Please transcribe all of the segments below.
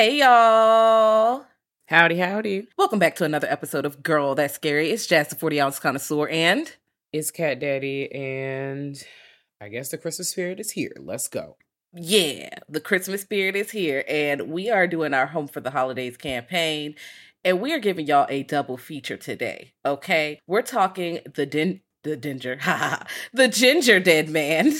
Hey y'all. Howdy, howdy. Welcome back to another episode of Girl That's Scary. It's Jazz the 40 ounce connoisseur and It's Cat Daddy, and I guess the Christmas spirit is here. Let's go. yeah, the Christmas spirit is here and we are doing our Home for the Holidays campaign and we are giving y'all a double feature today. Okay. We're talking the din the ginger, ha. the ginger dead man,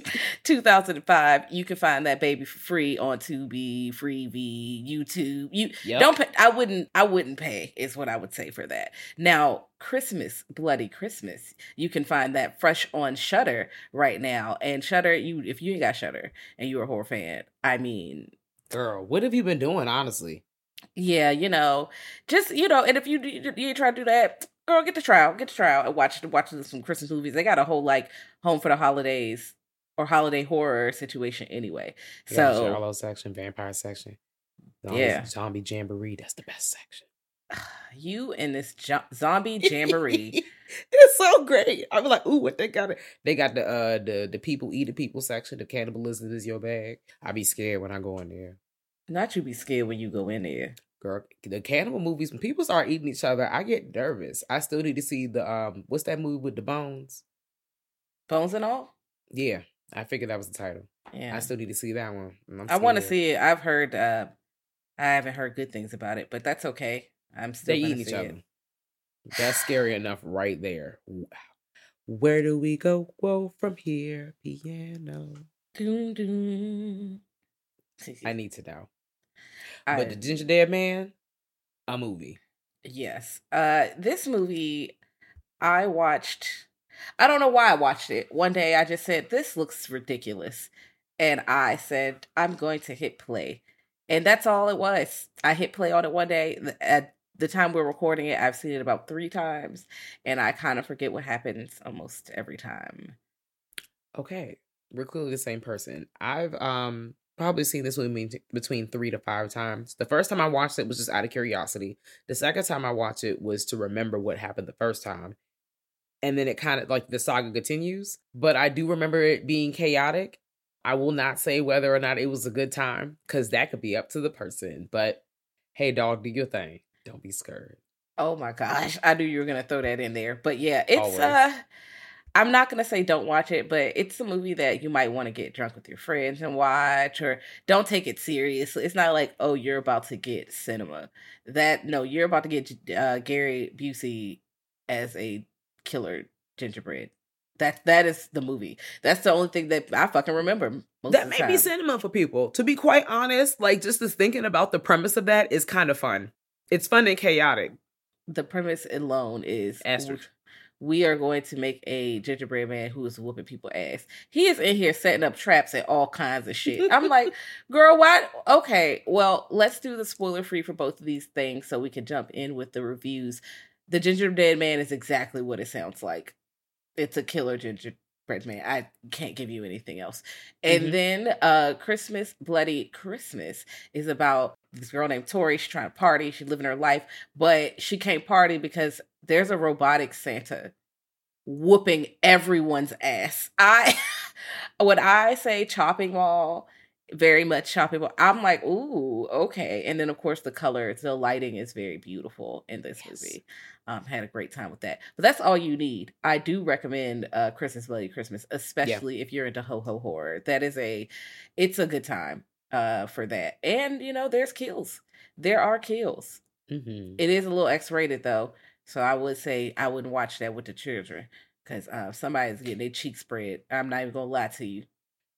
2005. You can find that baby for free on Tubi, Freebie, YouTube. You Yep. don't pay. I wouldn't. I wouldn't pay. Is what I would say for that. Now, Christmas, bloody Christmas. You can find that fresh on Shudder right now. And Shudder, you if you ain't got Shudder and you're a horror fan, I mean, Girl, what have you been doing, honestly? yeah, you know, just you know, and if you you, you try to do that, girl, get the trial, get the trial, and watch watch some Christmas movies. They got a whole like home for the holidays or holiday horror situation anyway. So Shallow section, vampire section. Zombie, Yeah. Zombie Jamboree, that's the best section. you and this jo- zombie jamboree. it's so great. I'm like, ooh, what they got? It. They got the uh the the people eat the people section. The cannibalism is your bag. I be scared when I go in there. Not you be scared when you go in there. Girl, the cannibal movies when people start eating each other, I get nervous. I still need to see the um what's that movie with the bones? Bones and all. Yeah, I figured that was the title. Yeah, I still need to see that one. I'm want to see it. I've heard. uh I haven't heard good things about it, but that's okay. I'm still They gonna each other. it. That's scary enough right there. Wow. Where do we go? Whoa, from here, piano. Doom, doom. I need to know. I- but the Ginger Dead Man, a movie. Yes. Uh this movie I watched I don't know why I watched it. One day I just said this looks ridiculous and I said I'm going to hit play. And that's all it was. I hit play on it one day at the time we're recording it. I've seen it about 3 times and I kind of forget what happens almost every time. Okay, we're clearly the same person. I've um probably seen this movie between three to five times. The first time I watched it was just out of curiosity. The second time I watched it was to remember what happened the first time. And then it kind of like the saga continues. But I do remember it being chaotic. I will not say whether or not it was a good time because that could be up to the person. But hey, dog, do your thing. Don't be scared. Oh my gosh, I knew you were gonna throw that in there. But yeah, it's Always. uh I'm not gonna say don't watch it, but it's a movie that you might want to get drunk with your friends and watch, or don't take it seriously. It's not like oh you're about to get cinema. That no, you're about to get uh, Gary Busey as a killer gingerbread. That that is the movie. That's the only thing that I fucking remember. Most that of the may be cinema for people. To be quite honest, like just this thinking about the premise of that is kind of fun. It's fun and chaotic. the premise alone is Asterisk. We are going to make a gingerbread man who is whooping people ass. He is in here setting up traps and all kinds of shit. I'm like, girl, what? Okay, well, let's do the spoiler free for both of these things so we can jump in with the reviews. The gingerbread man is exactly what it sounds like. It's a killer gingerbread man. I can't give you anything else. And Mhm. then uh Christmas Bloody Christmas is about this girl named Tori. She's trying to party. She's living her life, but she can't party because there's a robotic Santa whooping everyone's ass. I when I say chopping mall, very much chopping mall, I'm like, ooh, okay. And then of course the colors, the lighting is very beautiful in this Yes. movie. Um, had a great time with that. But that's all you need. I do recommend uh Christmas Bloody Christmas, especially if you're into ho ho horror. That is a it's a good time uh for that. And you know, there's kills. There are kills. Mm-hmm. It is a little X rated though, so I would say I wouldn't watch that with the children because uh, somebody's getting their cheek spread. I'm not even gonna lie to you.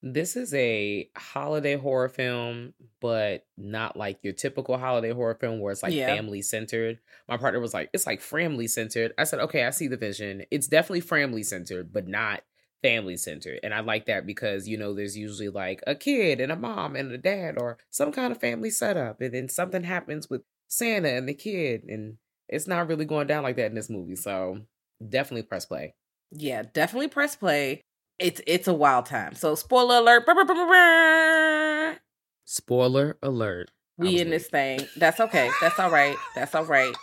This is a holiday horror film, but not like your typical holiday horror film where it's like Yeah. family centered. My partner was like, it's like family centered. I said, okay, I see the vision. It's definitely family centered, but not family centered. And I like that because, you know, there's usually like a kid and a mom and a dad or some kind of family setup. And then something happens with Santa and the kid. And it's not really going down like that in this movie. So definitely press play. Yeah, definitely press play. It's it's a wild time. So spoiler alert. brr, brr, brr, brr, brr. Spoiler alert. We in late. this thing. That's okay. That's all right. That's all right.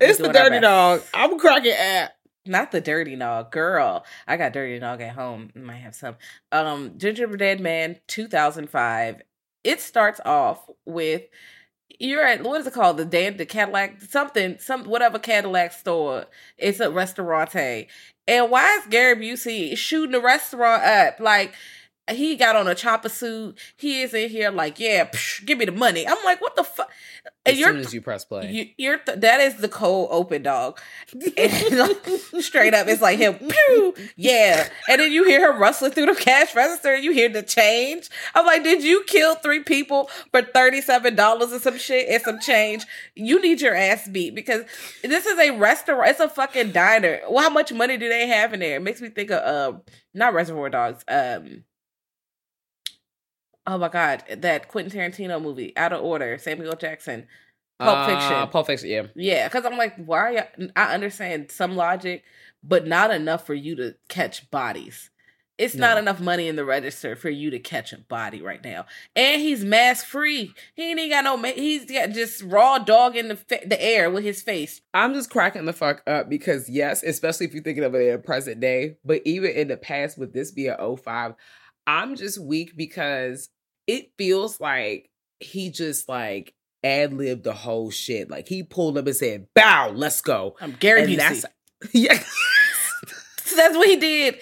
We It's the dirty dog. I'm cracking at. Not the dirty dog, girl. I got dirty dog at home. I might have some. Um, Gingerbread Man, 2005. It starts off with you're at what is it called? The Dan, the Cadillac, something, some whatever Cadillac store. It's a restaurante, and why is Gary Busey shooting the restaurant up? Like he got on a chopper suit. He is in here like, yeah, psh, give me the money. I'm like, what the fuck? As soon as you press play. you, you're th- that is the cold open dog. Straight up, it's like him. Pew, yeah, and then you hear her rustling through the cash register. and You hear the change. I'm like, did you kill three people for thirty seven dollars and some shit and some change? You need your ass beat because this is a restaurant. It's a fucking diner. Well, how much money do they have in there? It makes me think of uh, not Reservoir Dogs. Um. Oh my god, that Quentin Tarantino movie, Out of Order, Samuel Jackson, Pulp Fiction. Uh, Pulp Fiction, yeah. Yeah, because I'm like, why are you? I understand some logic, but not enough for you to catch bodies. It's not enough money in the register for you to catch a body right now. And he's mask free. He ain't got no. He's got just raw dog in the fa- the air with his face. I'm just cracking the fuck up because yes, especially if you're thinking of it in the present day, but even in the past with this be being 05, I'm just weak because it feels like he just like ad libbed the whole shit. Like he pulled up and said, "Bow, let's go." I'm Gary and Busey. that's yeah. That's what he did.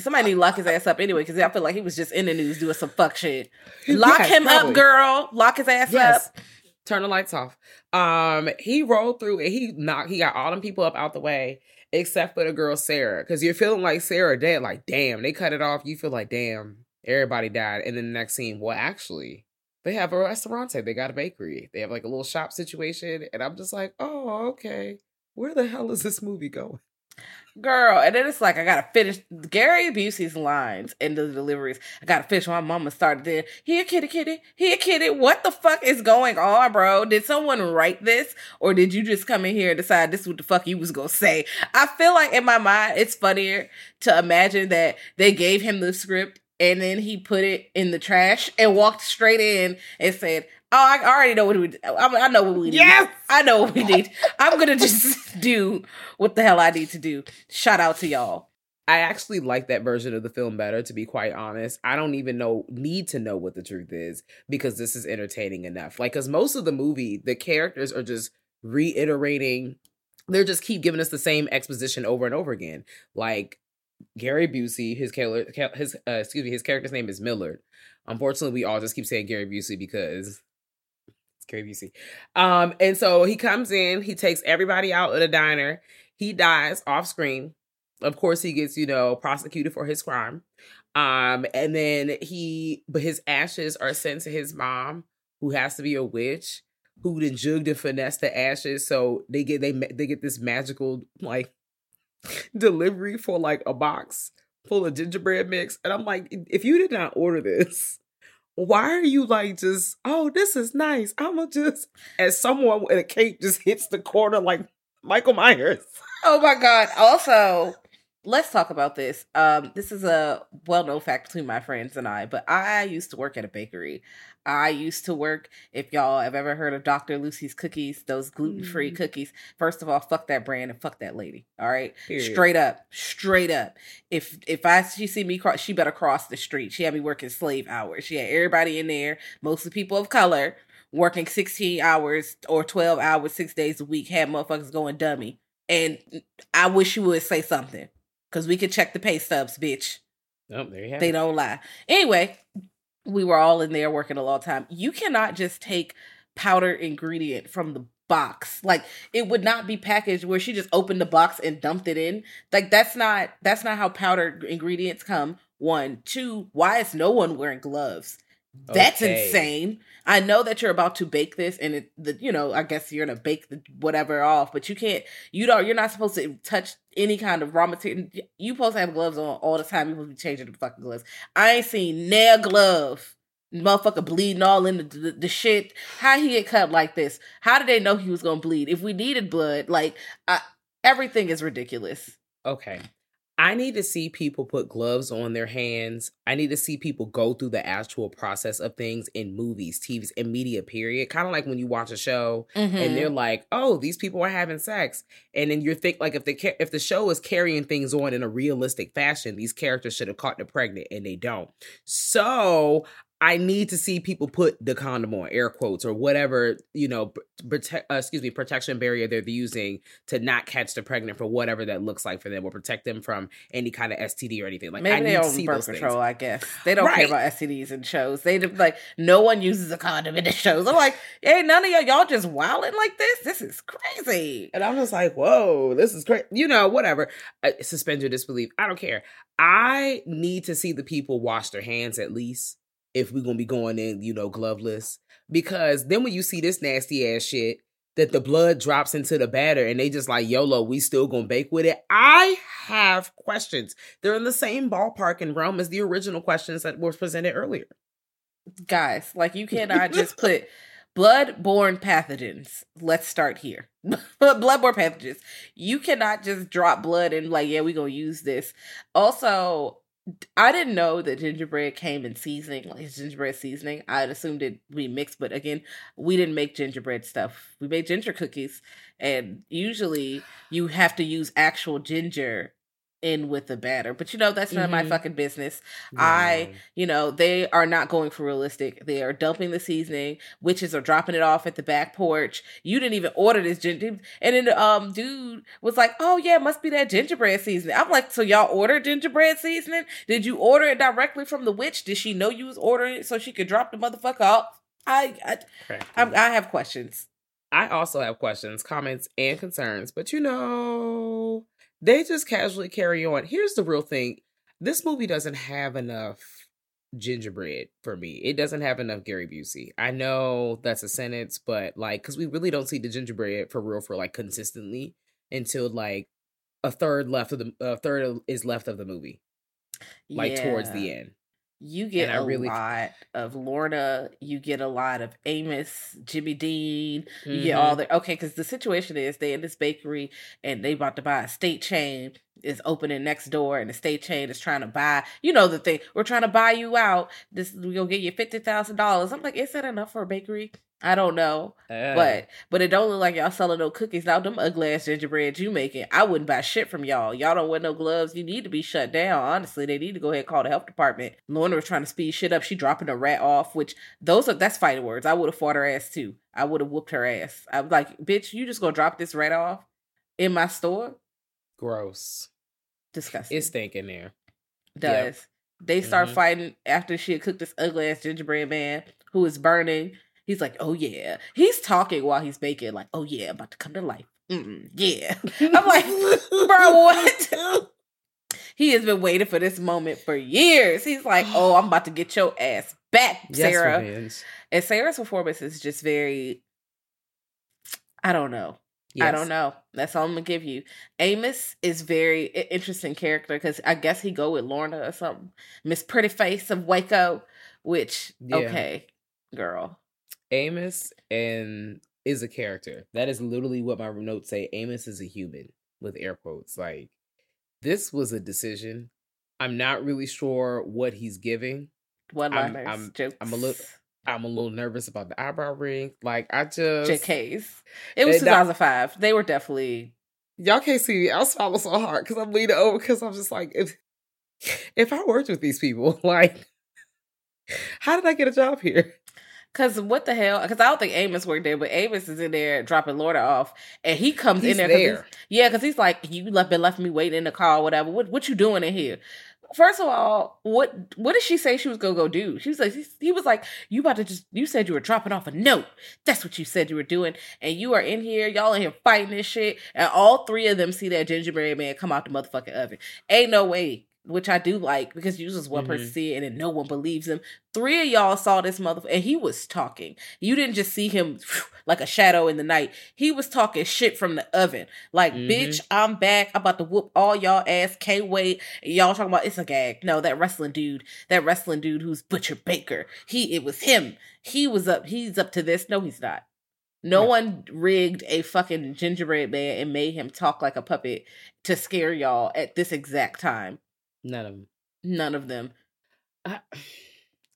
Somebody need to lock his ass up anyway, because I feel like he was just in the news doing some fuck shit. Lock Yes, him probably. up, girl. Lock his ass Yes. up. Turn the lights off. Um, he rolled through and he knocked. He got all them people up out the way, except for the girl Sarah, because you're feeling like Sarah dead. Like, damn, they cut it off. You feel like, damn, everybody died. And then the next scene, well, actually, they have a restaurant. They got a bakery. They have like a little shop situation, and I'm just like, oh, okay. Where the hell is this movie going? Girl, and then it's like I gotta finish Gary Busey's lines and the deliveries. I gotta finish. My mama started then. Here, kitty, kitty. Here, kitty. What the fuck is going on, bro? Did someone write this, or did you just come in here and decide this is what the fuck you was gonna say? I feel like in my mind, it's funnier to imagine that they gave him the script and then he put it in the trash and walked straight in and said, "Oh, I already know what we. I, I know what we need. Yes! I know what we need. I'm gonna just do what the hell I need to do. Shout out to y'all. I actually like that version of the film better, to be quite honest. I don't even know need to know what the truth is because this is entertaining enough. Like, because most of the movie, the characters are just reiterating. They're just keep giving us the same exposition over and over again. Like Gary Busey, his character, his uh, excuse me, his character's name is Millard. Unfortunately, we all just keep saying Gary Busey because it's Gary Busey. Um, and so he comes in, he takes everybody out at a diner. He dies off screen. Of course, he gets you know prosecuted for his crime. Um, and then he, but his ashes are sent to his mom, who has to be a witch, who then jugged and finessed the ashes. So they get they they get this magical like delivery for like a box full of gingerbread mix. And I'm like, if you did not order this, why are you like just, oh, this is nice. I'ma just as someone in a cape just hits the corner like Michael Myers. Oh my god. Also, let's talk about this. Um, this is a well known fact between my friends and I, but I used to work at a bakery. I used to work, if y'all have ever heard of Dr. Lucy's cookies, those gluten free mm. cookies. First of all, fuck that brand and fuck that lady. All right. Period. Straight up. Straight up. If if I she see me cross she better cross the street. She had me working slave hours. She had everybody in there, mostly people of color, working 16 hours or 12 hours, six days a week, had motherfuckers going dummy. And I wish you would say something because we could check the pay stubs, bitch. Oh, there you have they it. don't lie. Anyway, we were all in there working a long time. You cannot just take powder ingredient from the box. Like it would not be packaged where she just opened the box and dumped it in. Like that's not that's not how powdered ingredients come. One, two, why is no one wearing gloves? That's okay. insane. I know that you're about to bake this, and it, the, you know, I guess you're gonna bake the whatever off, but you can't. You don't. You're not supposed to touch any kind of raw material. You supposed to have gloves on all the time. You supposed to be changing the fucking gloves. I ain't seen nail glove. Motherfucker bleeding all in the, the, the shit. How he get cut like this? How did they know he was gonna bleed? If we needed blood, like I, everything is ridiculous. Okay. I need to see people put gloves on their hands. I need to see people go through the actual process of things in movies, TVs, and media, period. Kind of like when you watch a show mm-hmm. and they're like, oh, these people are having sex. And then you're think like if the if the show is carrying things on in a realistic fashion, these characters should have caught the pregnant and they don't. So I need to see people put the condom on, air quotes, or whatever you know, protect. Uh, excuse me, protection barrier they're using to not catch the pregnant for whatever that looks like for them, or protect them from any kind of STD or anything. Like maybe I they don't birth control. I guess they don't right. care about STDs in shows. They like no one uses a condom in the shows. I'm like, hey, none of y'all, y'all just wilding like this. This is crazy. And I'm just like, whoa, this is crazy. You know, whatever. Uh, suspend your disbelief. I don't care. I need to see the people wash their hands at least if we're gonna be going in, you know, gloveless. Because then when you see this nasty ass shit that the blood drops into the batter and they just like YOLO, we still gonna bake with it. I have questions. They're in the same ballpark and realm as the original questions that were presented earlier. Guys, like you cannot just put blood-borne pathogens. Let's start here. blood-borne pathogens. You cannot just drop blood and like, yeah, we gonna use this. Also, I didn't know that gingerbread came in seasoning, like gingerbread seasoning. I assumed it we mixed, but again, we didn't make gingerbread stuff. We made ginger cookies, and usually you have to use actual ginger in with the batter. But you know, that's none mm-hmm. of my fucking business. I, you know, they are not going for realistic. They are dumping the seasoning. Witches are dropping it off at the back porch. You didn't even order this ginger. And then um dude was like, "Oh yeah, it must be that gingerbread seasoning." I'm like, "So y'all ordered gingerbread seasoning? Did you order it directly from the witch? Did she know you was ordering it so she could drop the motherfucker off?" I I, I, I have questions. I also have questions, comments, and concerns, but you know, they just casually carry on. Here's the real thing this movie doesn't have enough gingerbread for me. It doesn't have enough Gary Busey. I know that's a sentence, but like, because we really don't see the gingerbread for real for like consistently until like a third left of the a third is left of the movie, like yeah. towards the end. You get a really... lot of Lorna. You get a lot of Amos, Jimmy Dean. You mm-hmm. get all the okay. Because the situation is they in this bakery and they about to buy a state chain is opening next door, and the state chain is trying to buy. You know the thing. We're trying to buy you out. This we gonna get you fifty thousand dollars. I'm like, is that enough for a bakery? I don't know, Uh, but but it don't look like y'all selling no cookies. Now them ugly ass gingerbread you making, I wouldn't buy shit from y'all. Y'all don't wear no gloves. You need to be shut down. Honestly, they need to go ahead and call the health department. Lorna was trying to speed shit up. She dropping a rat off, which those are that's fighting words. I would have fought her ass too. I would have whooped her ass. I was like, bitch, you just gonna drop this rat off in my store? Gross. Disgusting. It's stinking there. does. They start Mhm. fighting after she had cooked this ugly ass gingerbread man who is burning. He's like, "Oh yeah." He's talking while he's baking, like, "Oh yeah, I'm about to come to life." Mm, yeah. I'm like, bro, what? he has been waiting for this moment for years. He's like, "Oh, I'm about to get your ass back, Sarah." revenge. And Sarah's performance is just very. I don't know. I don't know. That's all I'm gonna give you. Amos is very interesting character because I guess he go with Lorna or something. Miss Pretty Face of Waco, which Yeah. okay, girl. Amos and is a character. That is literally what my notes say. Amos is a human with air quotes. Like this was a decision. I'm not really sure what he's giving. One I'm- I'm- jokes. I'm a little- I'm a little nervous about the eyebrow ring. Like I just JKs. It was Eh, that- 2005. They were definitely y'all can't see me. I swallow so hard because I'm leaning over because I'm just like if if I worked with these people, like how did I get a job here? Cause what the hell? Cause I don't think Amos worked there, but Amos is in there dropping Lorna off, and he comes He's in there. 'cause there. yeah, because he's like, "You left been left me waiting in the car, or whatever. What what you doing in here?" First of all, what what did she say she was gonna go do? She was like, he was like, "You about to just? You said you were dropping off a note. That's what you said you were doing, and you are in here. Y'all in here fighting this shit, and all three of them see that gingerbread man come out the motherfucking oven. Ain't no way." Which I do like because usually one person see it and then no one believes him. Three of y'all saw this motherfucker and he was talking. You didn't just see him like a shadow in the night. He was talking shit from the oven. Like, Mhm. bitch, I'm back. I'm about to whoop all y'all ass. Can't wait. Y'all talking about it's a gag. No, that wrestling dude, that wrestling dude who's Butcher Baker. He it was him. He was up, he's up to this. No, he's not. No Yeah. one rigged a fucking gingerbread man and made him talk like a puppet to scare y'all at this exact time. None of them. None of them. I,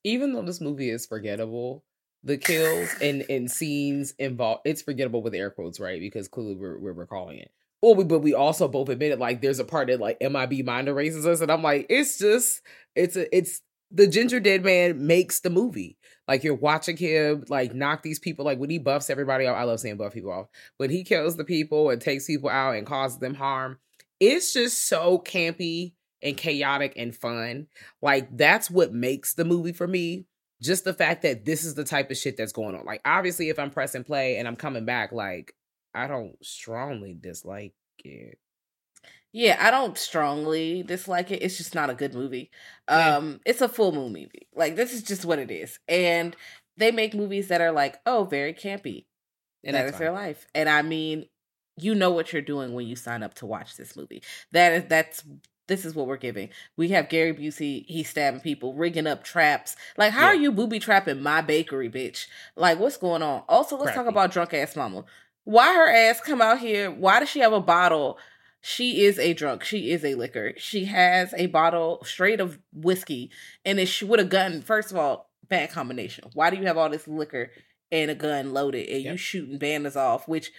even though this movie is forgettable, the kills and, and scenes involved it's forgettable with air quotes, right? Because clearly we're we're recalling it. Or we but we also both admitted like there's a part that like MIB mind erases us, and I'm like, it's just it's a it's the ginger dead man makes the movie. Like you're watching him like knock these people like when he buffs everybody off. I love seeing buff people off. When he kills the people and takes people out and causes them harm, it's just so campy and chaotic and fun. Like that's what makes the movie for me. Just the fact that this is the type of shit that's going on. Like obviously if I'm pressing play and I'm coming back, like I don't strongly dislike it. Yeah, I don't strongly dislike it. It's just not a good movie. Yeah. Um, it's a full moon movie. Like this is just what it is. And they make movies that are like, oh, very campy. And that is their life. And I mean, you know what you're doing when you sign up to watch this movie. That is that's this is what we're giving. We have Gary Busey, he's stabbing people, rigging up traps. Like, how Yeah. are you booby trapping my bakery, bitch? Like, what's going on? Also, let's talk about drunk ass mama. Why her ass come out here? Why does she have a bottle? She is a drunk. She is a liquor. She has a bottle straight of whiskey, and it's with a gun. First of all, bad combination. Why do you have all this liquor and a gun loaded, and you shooting banners off? Which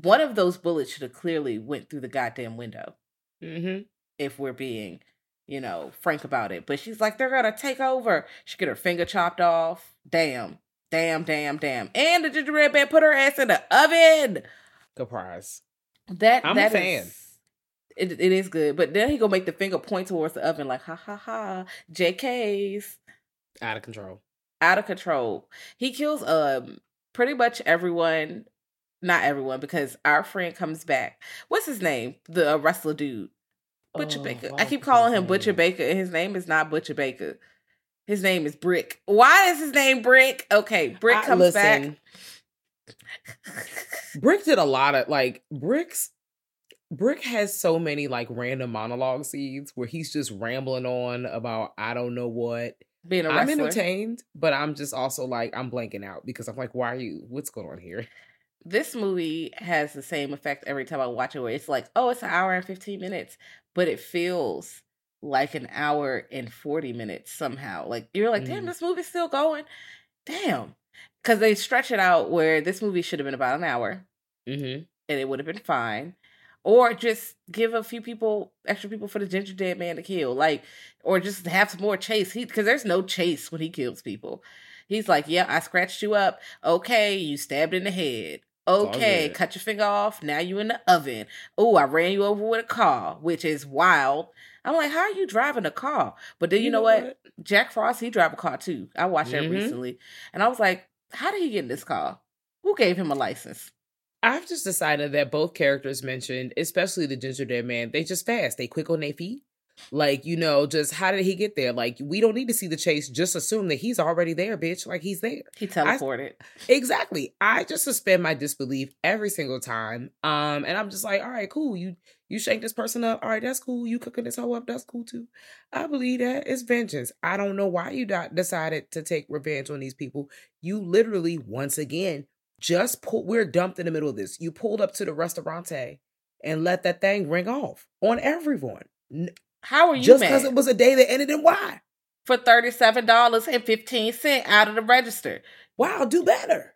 one of those bullets should have clearly went through the goddamn window. Mm-hmm. If we're being, you know, frank about it. But she's like, they're gonna take over. She get her finger chopped off. Damn, damn, damn, damn. And the gingerbread man put her ass in the oven. Good prize. That I'm a fan. is- It, it is good, but then he gonna make the finger point towards the oven like ha ha ha. JK's Out of control. out of control. He kills um pretty much everyone, not everyone, because our friend comes back. What's his name? The uh, wrestler dude, Butcher Oh, Baker. I keep calling him Butcher. Baker, and his name is not Butcher Baker. His name is Brick. Why is his name Brick? Okay, Brick I- comes back. Brick did a lot of like Brick's Brick has so many like random monologue scenes where he's just rambling on about I don't know what. Being a wrestler. I'm entertained, but I'm just also like I'm blanking out because I'm like, why are you? What's going on here? This movie has the same effect every time I watch it where it's like, oh, it's an hour and 15 minutes, but it feels like an hour and 40 minutes somehow. Like you're like, damn, Mhm. this movie's still going. Damn. because they stretch it out where this movie should have been about an hour Mm-hmm. and it would have been fine. Or just give a few people, extra people for the ginger dead man to kill, like, or just have some more chase. He because there's no chase when he kills people. He's like, "Yeah, I scratched you up. Okay, you stabbed in the head. Okay, cut your finger off. Now you in the oven. Oh, I ran you over with a car, which is wild. I'm like, how are you driving a car? But then you, know, what? Jack Frost, he drive a car too. I watched that Mhm. recently, and I was like, how did he get in this car? Who gave him a license? I've just decided that both characters mentioned, especially the ginger dead man, they just fast. They quick on their feet. Like, you know, just how did he get there? Like, we don't need to see the chase. Just assume that he's already there, bitch. Like he's there. He teleported. Exactly. I just suspend my disbelief every single time. Um, and I'm just like, all right, cool. You you shake this person up. All right, that's cool. You cooking this hoe up. That's cool too. I believe that it's vengeance. I don't know why you decided to take revenge on these people. You literally, once again, just pull. We're dumped in the middle of this. You pulled up to the restaurante and let that thing ring off on everyone. How are you Just because it was a day that ended in Y. for thirty-seven dollars and fifteen cent out of the register. Wow, do better.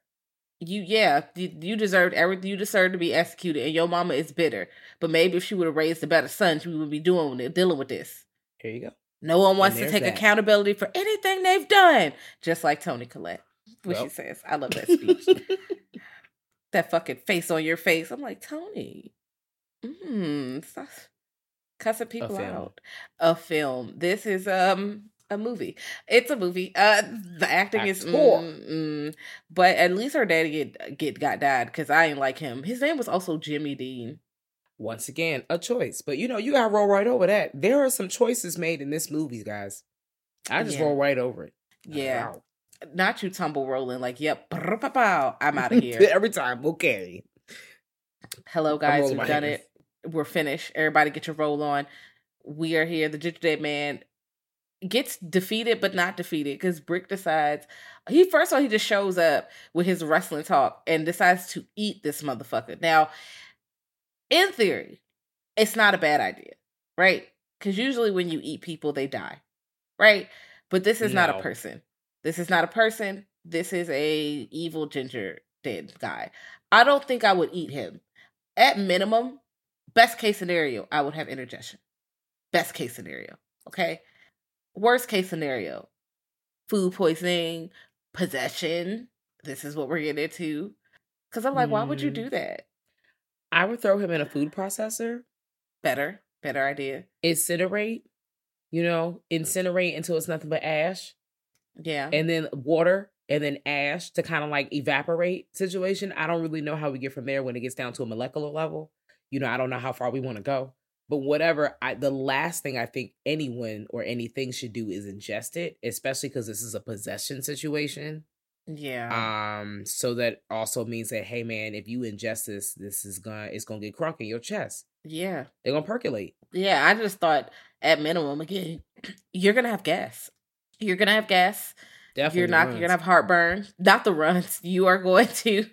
You yeah, you, you deserved everything. You deserve to be executed, and your mama is bitter. But maybe if she would have raised a better son, she would be doing it, dealing with this. Here you go. No one wants to take that. accountability for anything they've done, just like Toni Collette. What she says, I love that speech. that fucking face on your face. I'm like Tony. Mm, stop cussing people film. out. A film. This is um a movie. It's a movie. Uh, the acting is, mm, mm, but at least her daddy get get got died because I ain't like him. His name was also Jimmy Dean. Once again, a choice. But you know, you gotta roll right over that. There are some choices made in this movie, guys. I just Yeah. roll right over it. Yeah, Wow. not you tumble rolling like yep. I'm out of here. Every time, okay. Hello, guys. We've done hands. it. We're finished. Everybody, get your roll on. We are here. The Ginger Dead Man gets defeated, but not defeated because Brick decides. He first of all he just shows up with his wrestling talk and decides to eat this motherfucker. Now, in theory, it's not a bad idea, right? Because usually when you eat people, they die, right? But this is not a person. This is not a person. This is a evil ginger dead guy. I don't think I would eat him. At minimum, best case scenario, I would have indigestion. Best case scenario, okay? Worst case scenario, food poisoning, possession. This is what we're getting into. Because I'm like, why would you Mm. do that? I would throw him in a food processor, Better, better idea. incinerate, you know, incinerate until it's nothing but ash, Yeah. and then water, and then ash to kind of like evaporate situation. I don't really know how we get from there when it gets down to a molecular level. You know, I don't know how far we want to go. But whatever, I the last thing I think anyone or anything should do is ingest it, especially because this is a possession situation. yeah. Um, so that also means that hey man, if you ingest this, this is gonna it's gonna get crunk in your chest. yeah. They're gonna percolate. Yeah. I just thought at minimum, again, you're going to have gas. You're going to have gas. Definitely you're not runs. you're gonna have heartburn not the runs you are going to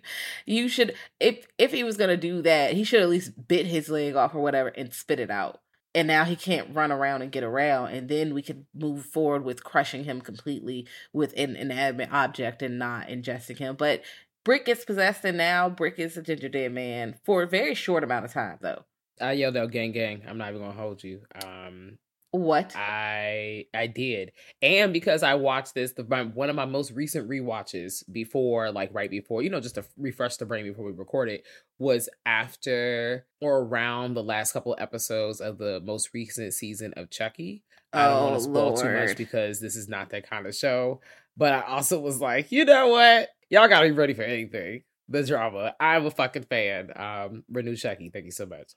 you should if if he was gonna do that he should at least bit his leg off or whatever and spit it out and now he can't run around and get around and then we could move forward with crushing him completely with an inanimate object and not ingesting him but brick gets possessed and now brick is a ginger dead man for a very short amount of time though I yelled out gang gang. I'm not even gonna hold you. Um what I I did. And because I watched this the my, one of my most recent rewatches before like right before, you know, just to refresh the brain before we record it was after or around the last couple episodes of the most recent season of Chucky. I don't want Oh, to spoil too much because this is not that kind of show. But I also was like, you know what? Y'all gotta be ready for anything. The drama. I'm a fucking fan. Um, Renew Chucky. Thank you so much.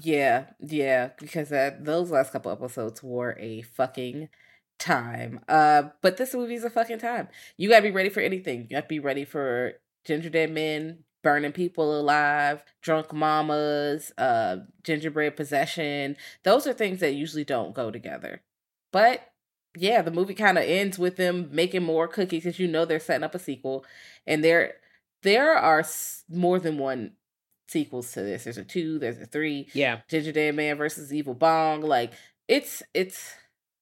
Yeah, yeah, because that those last couple episodes were a fucking time. Uh, but this movie's a fucking time. You gotta be ready for anything. You gotta be ready for ginger dead men burning people alive, drunk mamas, uh, gingerbread possession. Those are things that usually don't go together. But yeah, the movie kind of ends with them making more cookies because you know they're setting up a sequel, and there there are more than one sequels to this. There's a two, there's a three. Yeah. Ginger Dead Man versus Evil Bong. Like it's it's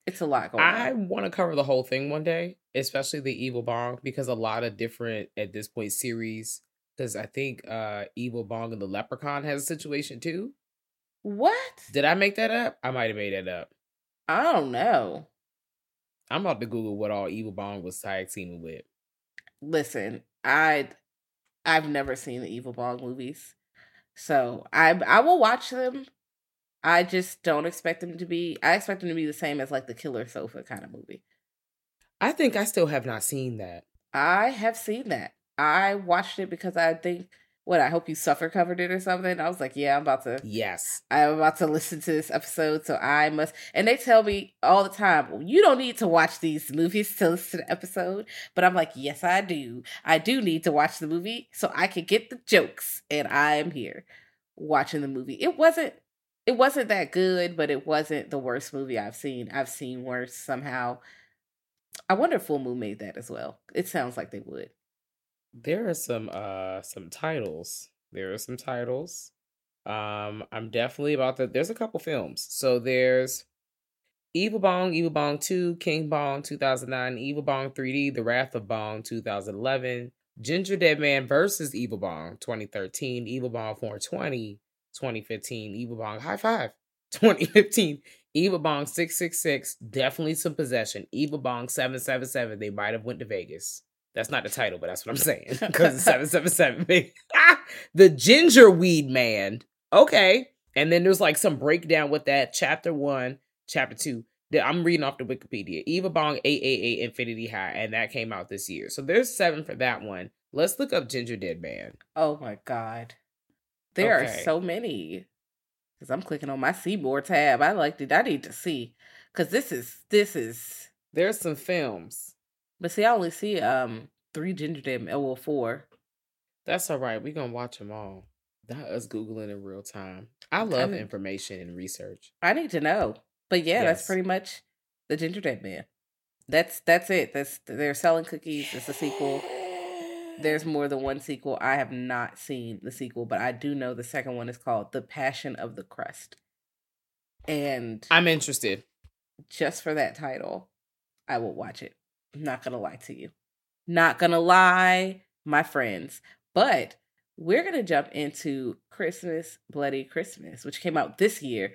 it's a lot going I on. want to cover the whole thing one day. especially the Evil Bong, because a lot of different at this point series. Because I think uh Evil Bong and the Leprechaun has a situation too. What? Did I make that up? I might have made that up. I don't know. I'm about to Google what all Evil Bong was tag teaming with. Listen, I I've never seen the Evil Bong movies. So I I will watch them. I just don't expect them to be I expect them to be the same as like the Killer Sofa kind of movie. I think I still have not seen that. I have seen that. I watched it because I think what I hope you suffer covered it or something. I was like, yeah, I'm about to Yes. I'm about to listen to this episode, so I must. And they tell me all the time, well, you don't need to watch these movies to listen to the episode. But I'm like, yes, I do. I do need to watch the movie so I can get the jokes. And I am here watching the movie. It wasn't. It wasn't that good, but it wasn't the worst movie I've seen. I've seen worse somehow. I wonder if Full Moon made that as well. It sounds like they would. There are some uh some titles. There are some titles. Um I'm definitely about to there's a couple films. So there's Evil Bong, Evil Bong 2, King Bong 2009, Evil Bong 3D, The Wrath of Bong 2011, Ginger Dead Man versus Evil Bong 2013, Evil Bong 420 2015, Evil Bong High Five 2015, Evil Bong 666, definitely some possession. Evil Bong 777, they might have went to Vegas. That's not the title, but that's what I'm saying. Because it's 777. Ah, the Ginger Weed Man. Okay. And then there's like some breakdown with that. Chapter one, chapter two. that I'm reading off the Wikipedia. Evil Bong 888 Infinity High, and that came out this year. So there's seven for that one. Let's look up Ginger Dead Man. Oh my god. There are so many. Cause I'm clicking on my Seymour tab. I like it. I need to see. Cause this is this is There's some films. But see I only see um three ginger dead well four. That's all right. We're gonna watch them all. Not us Googling in real time. I love mean- information and research. I need to know. But yeah, that's pretty much the ginger dead man. That's that's it. That's they're selling cookies. It's a sequel. There's more than one sequel. I have not seen the sequel, but I do know the second one is called The Passion of the Crust. And I'm interested. just for that title, I will watch it. I'm not gonna lie to you. Not gonna lie, my friends. But we're gonna jump into Christmas Bloody Christmas, which came out this year.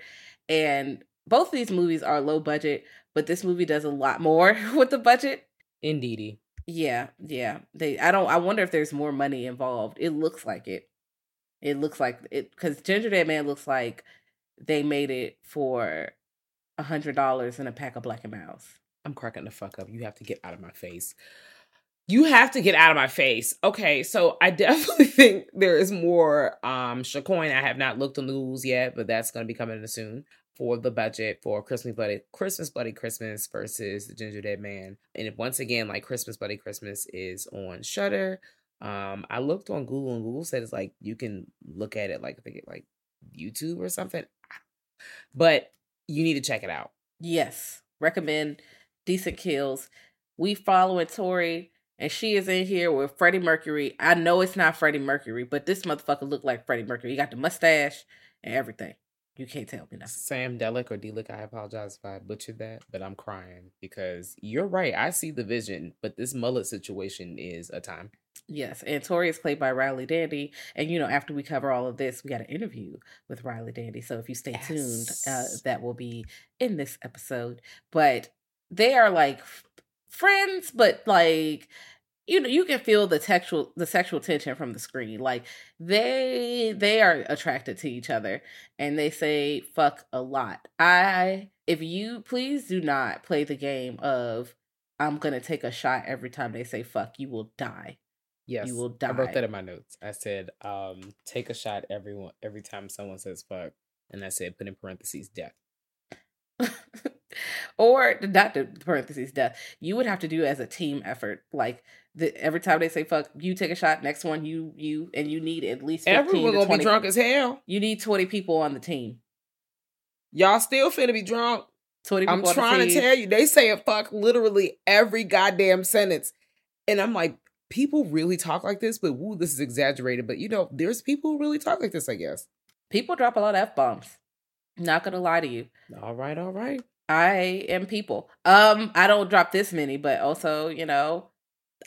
And both these movies are low budget, but this movie does a lot more with the budget. Indeedy. Yeah, yeah. They I don't I wonder if there's more money involved. It looks like it. It looks like it because Ginger Dead Man looks like they made it for a hundred dollars and a pack of Black and Mouse. I'm cracking the fuck up. You have to get out of my face. You have to get out of my face. Okay, so I definitely think there is more. Um, Shacoin, I have not looked on the rules yet, but that's gonna be coming in soon for the budget for Christmas Bloody Christmas Bloody Christmas versus the Ginger Dead Man. And once again, like Christmas Bloody Christmas is on Shudder. Um, I looked on Google and Google said it's like you can look at it like I think it like YouTube or something. But you need to check it out. Yes, recommend decent kills. We following Tori, and she is in here with Freddie Mercury. I know it's not Freddie Mercury, but this motherfucker looked like Freddie Mercury. He got the mustache and everything. You can't tell me nothing. Sam Delic or Delic, I apologize if I butchered that, but I'm crying because you're right. I see the vision, but this mullet situation is a time. Yes, and Tori is played by Riley Dandy. And you know, after we cover all of this, we got an interview with Riley Dandy. So if you stay tuned, uh, that will be in this episode. But they are like friends, but like you know, you can feel the sexual the sexual tension from the screen. Like they they are attracted to each other, and they say fuck a lot. I if you please do not play the game of I'm gonna take a shot every time they say fuck. You will die. Yes, You will die. I wrote that in my notes. I said, um, take a shot everyone every time someone says fuck, and I said put in parentheses death. or not the parentheses death. You would have to do it as a team effort. Like the, every time they say fuck, you take a shot. Next one, you you and you need at least 15 Everyone gonna 20 be drunk as hell. You need twenty people on the team. Y'all still finna be drunk. Twenty. People I'm on the trying to tell you, they say a fuck literally every goddamn sentence. And I'm like, people really talk like this, but woo, this is exaggerated. But you know, there's people who really talk like this, I guess. People drop a lot of f bombs. Not gonna lie to you. All right, all right. I am people. Um, I don't drop this many, but also, you know,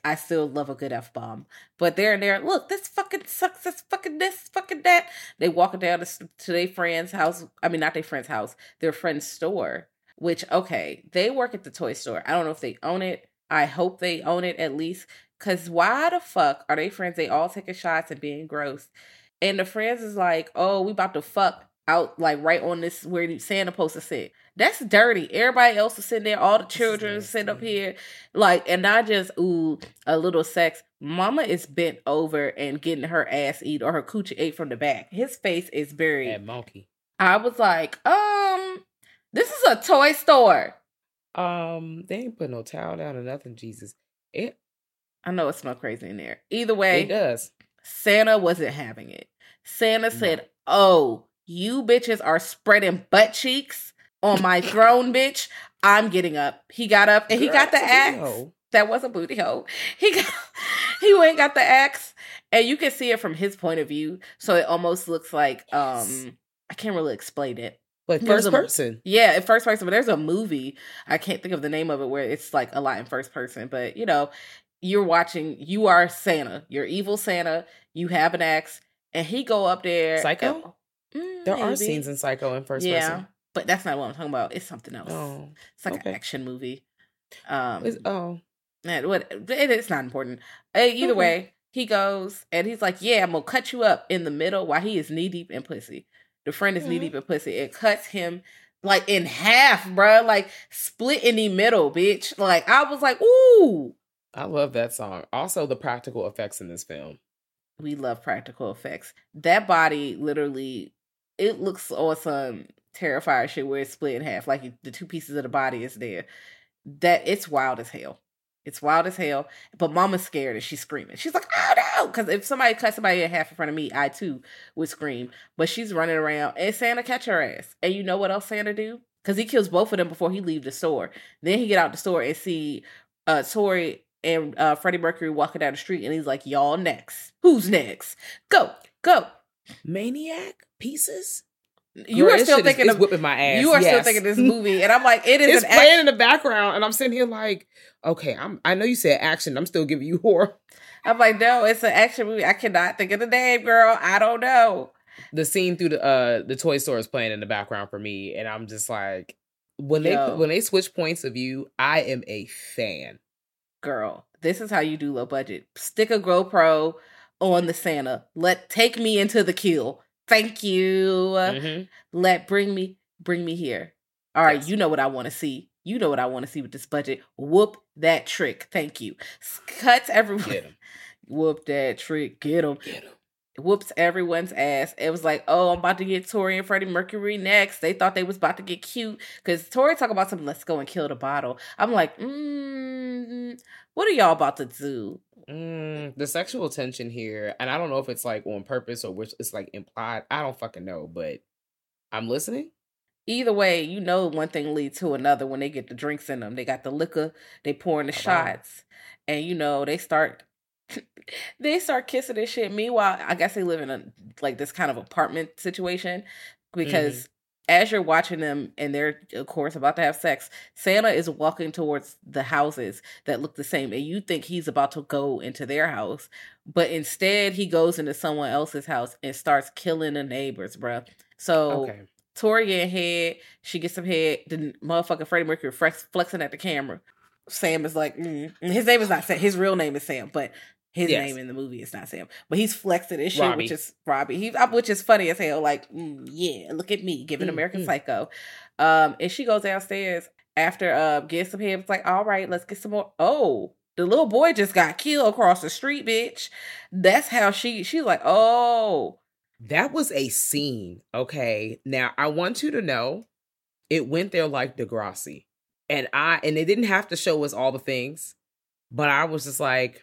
I still love a good F bomb. But they're in there, look, this fucking sucks, this fucking this, fucking that. They walking down to, to their friend's house. I mean, not their friend's house, their friend's store, which, okay, they work at the toy store. I don't know if they own it. I hope they own it at least. Cause why the fuck are they friends? They all taking shots and being gross. And the friends is like, oh, we about to fuck out like right on this where Santa supposed to sit. That's dirty. Everybody else is sitting there. All the children sit up here, like, and not just ooh a little sex. Mama is bent over and getting her ass eat or her coochie ate from the back. His face is buried. That monkey. I was like, um, this is a toy store. Um, they ain't put no towel down or nothing. Jesus, it I know it smells crazy in there. Either way, it does. Santa wasn't having it. Santa said, "Oh, you bitches are spreading butt cheeks on my throne, bitch. I'm getting up." He got up and he Girl, got the axe. That was a booty hole. He got, he went and got the axe, and you can see it from his point of view. So it almost looks like Yes. um I can't really explain it. But first a- person. Yeah, in first person, but there's a movie. I can't think of the name of it where it's like a lot in first person, but you know, you're watching. You are Santa. You're evil Santa. You have an axe, and he go up there. Psycho? and- Mm, There are scenes in Psycho in first yeah, person. but that's not what I'm talking about. It's something else. Oh, it's like okay. an action movie. Um, It's- oh, and what it, it's not important. Uh, either Mhm. way, he goes and he's like, "Yeah, I'm gonna cut you up in the middle while he is knee deep in pussy." The friend is knee Mhm. deep in pussy. It cuts him like in half, bro. Like split in the middle, bitch. Like I was like, "Ooh." I love that song. Also, the practical effects in this film. We love practical effects. That body literally, it looks on some terrifier shit where it's split in half. Like the two pieces of the body is there. That it's wild as hell. It's wild as hell. But mama's scared and she's screaming. She's like, oh no! Because if somebody cut somebody in half in front of me, I too would scream. But she's running around and Santa catch her ass. And you know what else Santa do? Because he kills both of them before he leave the store. Then he get out the store and see uh Tori and uh Freddie Mercury walking down the street and he's like, Y'all next. Who's next? Go, go. Maniac pieces. You Girl, are still shit is- thinking of whipping my ass. you are still yes. thinking this movie, and I'm like, it is it's an playing action. in the background, and I'm sitting here like, okay, I'm. I know you said action. I'm still giving you horror. I'm like, no, it's an action movie. I cannot think of the name, girl. I don't know. The scene through the uh the toy store is playing in the background for me, and I'm just like, when they Yo. when they switch points of view, I am a fan. Girl, this is how you do low budget. Stick a GoPro on the Santa. Let take me into the kill. Thank you. Mhm. Let bring me bring me here. All right, Yes. you know what I want to see. You know what I want to see with this budget. Whoop that trick. Thank you. Cuts everyone. Whoop that trick. Get him. Get him. whoops everyone's ass. It was like, oh, I'm about to get Tori and Freddie Mercury next. They thought they was about to get cute because Tori talk about something. Let's go and kill the bottle. I'm like, mm, what are y'all about to do? Mm, the sexual tension here, and I don't know if it's like on purpose or which it's like implied. I don't fucking know, but I'm listening. Either way, you know one thing leads to another when they get the drinks in them. They got the liquor, they pouring the shots, and you know they start they start kissing and shit. Meanwhile, I guess they live in a like this kind of apartment situation because as you're watching them and they're of course about to have sex, Santa is walking towards the houses that look the same, and you think he's about to go into their house, but instead he goes into someone else's house and starts killing the neighbors, bruh. So Okay. Tori getting head, she gets some head. The motherfucking Freddie Mercury flex, flexing at the camera. Sam is like, mm. His name is not Sam. His real name is Sam, but his Yes. name in the movie is not Sam. But he's flexing and shit, Robbie. which is Robbie. He, which is funny as hell. Like, mm, yeah, look at me giving Mm, American mm. Psycho. Um, and she goes downstairs after uh getting some. It's like, all right, let's get some more. Oh, the little boy just got killed across the street, bitch. That's how she. She's like, oh. That was a scene. Okay. Now I want you to know it went there like Degrassi. And I and they didn't have to show us all the things, but I was just like,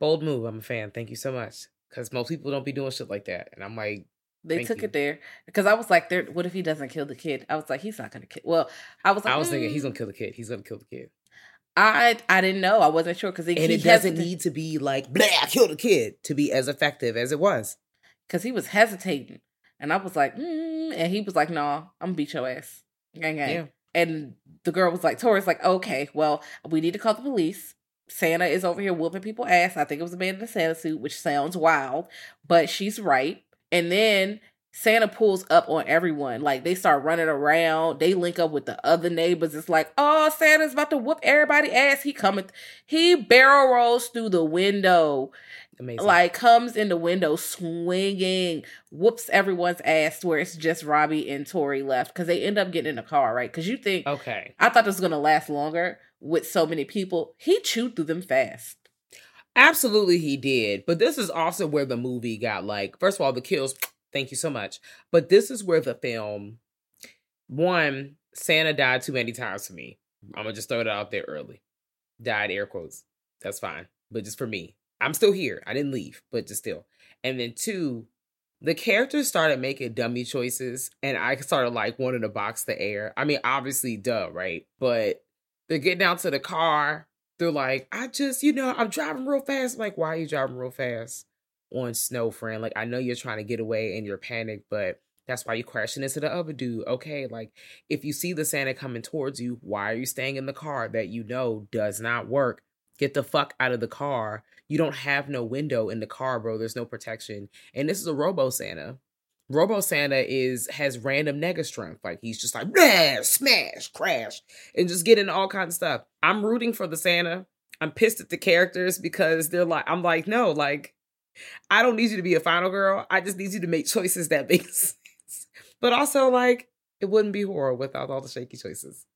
bold move. I'm a fan. Thank you so much. Because most people don't be doing shit like that. And I'm like, They took you. it there because I was like, "There. What if he doesn't kill the kid?" I was like, "He's not gonna kill." Well, I was. Like, I was thinking he's mm. gonna kill the kid. He's gonna kill the kid. I I didn't know. I wasn't sure because And it doesn't need to be like blah, kill the kid to be as effective as it was. because he was hesitating, and I was like, mm, and he was like, "No, I'm gonna beat your ass." Gang gang. Yeah. And the girl was like, Tori's like, okay, well, we need to call the police. Santa is over here whooping people ass. I think it was a man in a Santa suit, which sounds wild, but she's right. And then Santa pulls up on everyone. Like they start running around. They link up with the other neighbors. It's like, oh, Santa's about to whoop everybody ass. He coming. He barrel rolls through the window. Amazing. Like comes in the window swinging, whoops everyone's ass. Where it's just Robbie and Tori left because they end up getting in a car, right? Because you think okay. I thought this was gonna last longer with so many people. He chewed through them fast. Absolutely, he did. But this is also where the movie got like, first of all, the kills. Thank you so much. But this is where the film, one, Santa died too many times for me. I'm gonna just throw it out there early. Died air quotes. That's fine. But just for me, I'm still here. I didn't leave, but just still. And then two, the characters started making dummy choices, and I started like wanting to box the air. I mean, obviously, duh, right? But they're getting out to the car. They're like, I just, you know, I'm driving real fast. I'm like, why are you driving real fast on snow, friend? Like, I know you're trying to get away and you're panicked, but that's why you crashing into the other dude. Okay, like if you see the Santa coming towards you, why are you staying in the car that you know does not work? Get the fuck out of the car. You don't have no window in the car, bro. There's no protection. And this is a Robo Santa. Robo Santa is has random nega strength. Like he's just like smash, crash, and just getting all kinds of stuff. I'm rooting for the Santa. I'm pissed at the characters because they're like, I'm like, no, like, I don't need you to be a final girl. I just need you to make choices that make sense. But also, like, it wouldn't be horror without all the shaky choices.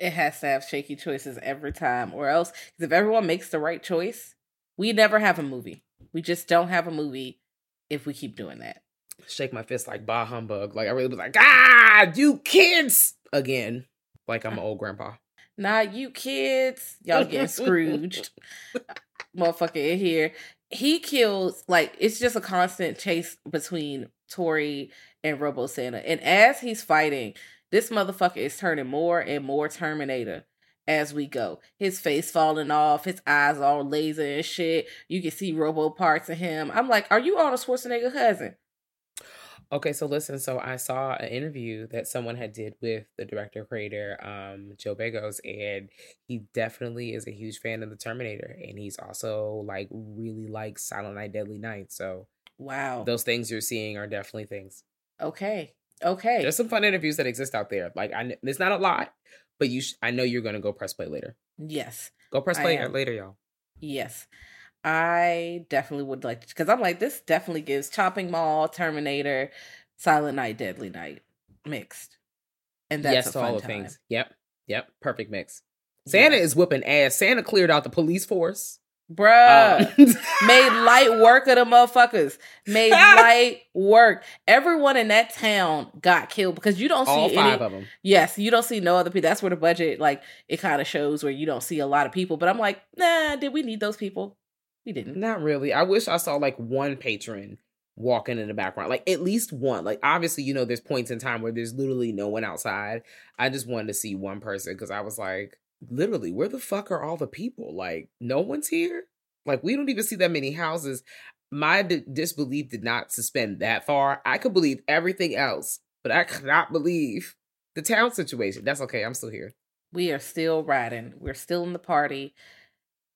It has to have shaky choices every time, or else, because if everyone makes the right choice, we never have a movie. We just don't have a movie if we keep doing that. Shake my fist like bah humbug. Like I really was like, ah, you kids again. Like I'm an old grandpa. Not you kids. Y'all getting Scrooged. Motherfucker in here. He kills like it's just a constant chase between Tori and Robo Santa. And as he's fighting, this motherfucker is turning more and more Terminator as we go. His face falling off, his eyes all laser and shit. You can see robo parts of him. I'm like, are you Arnold Schwarzenegger cousin? Okay, so listen, so I saw an interview that someone had did with the director creator, um, Joe Begos, and he definitely is a huge fan of the Terminator, and he's also like really likes Silent Night, Deadly Night. So Wow. those things you're seeing are definitely things. Okay. Okay. There's some fun interviews that exist out there. Like I, it's not a lot, but you, sh- I know you're gonna go press play later. yes. Go press play later, y'all. Yes. I definitely would like because I'm like, this definitely gives Chopping Mall, Terminator, Silent Night, Deadly Night mixed. And that's yes a fun all the time. things. Yep, yep, perfect mix. Santa Yeah. is whooping ass. Santa cleared out the police force. Bruh. Um, made light work of the motherfuckers. Made light work. Everyone in that town got killed because you don't see all any. of them. Yes, you don't see no other people. That's where the budget, like, it kind of shows where you don't see a lot of people. But I'm like, nah, did we need those people? We didn't. Not really. I wish I saw like one patron walking in the background, like at least one. Like obviously, you know, there's points in time where there's literally no one outside. I just wanted to see one person because I was like, literally, where the fuck are all the people? Like, no one's here. Like, we don't even see that many houses. My d- disbelief did not suspend that far. I could believe everything else, but I could not believe the town situation. That's okay. I'm still here. We are still riding. We're still in the party.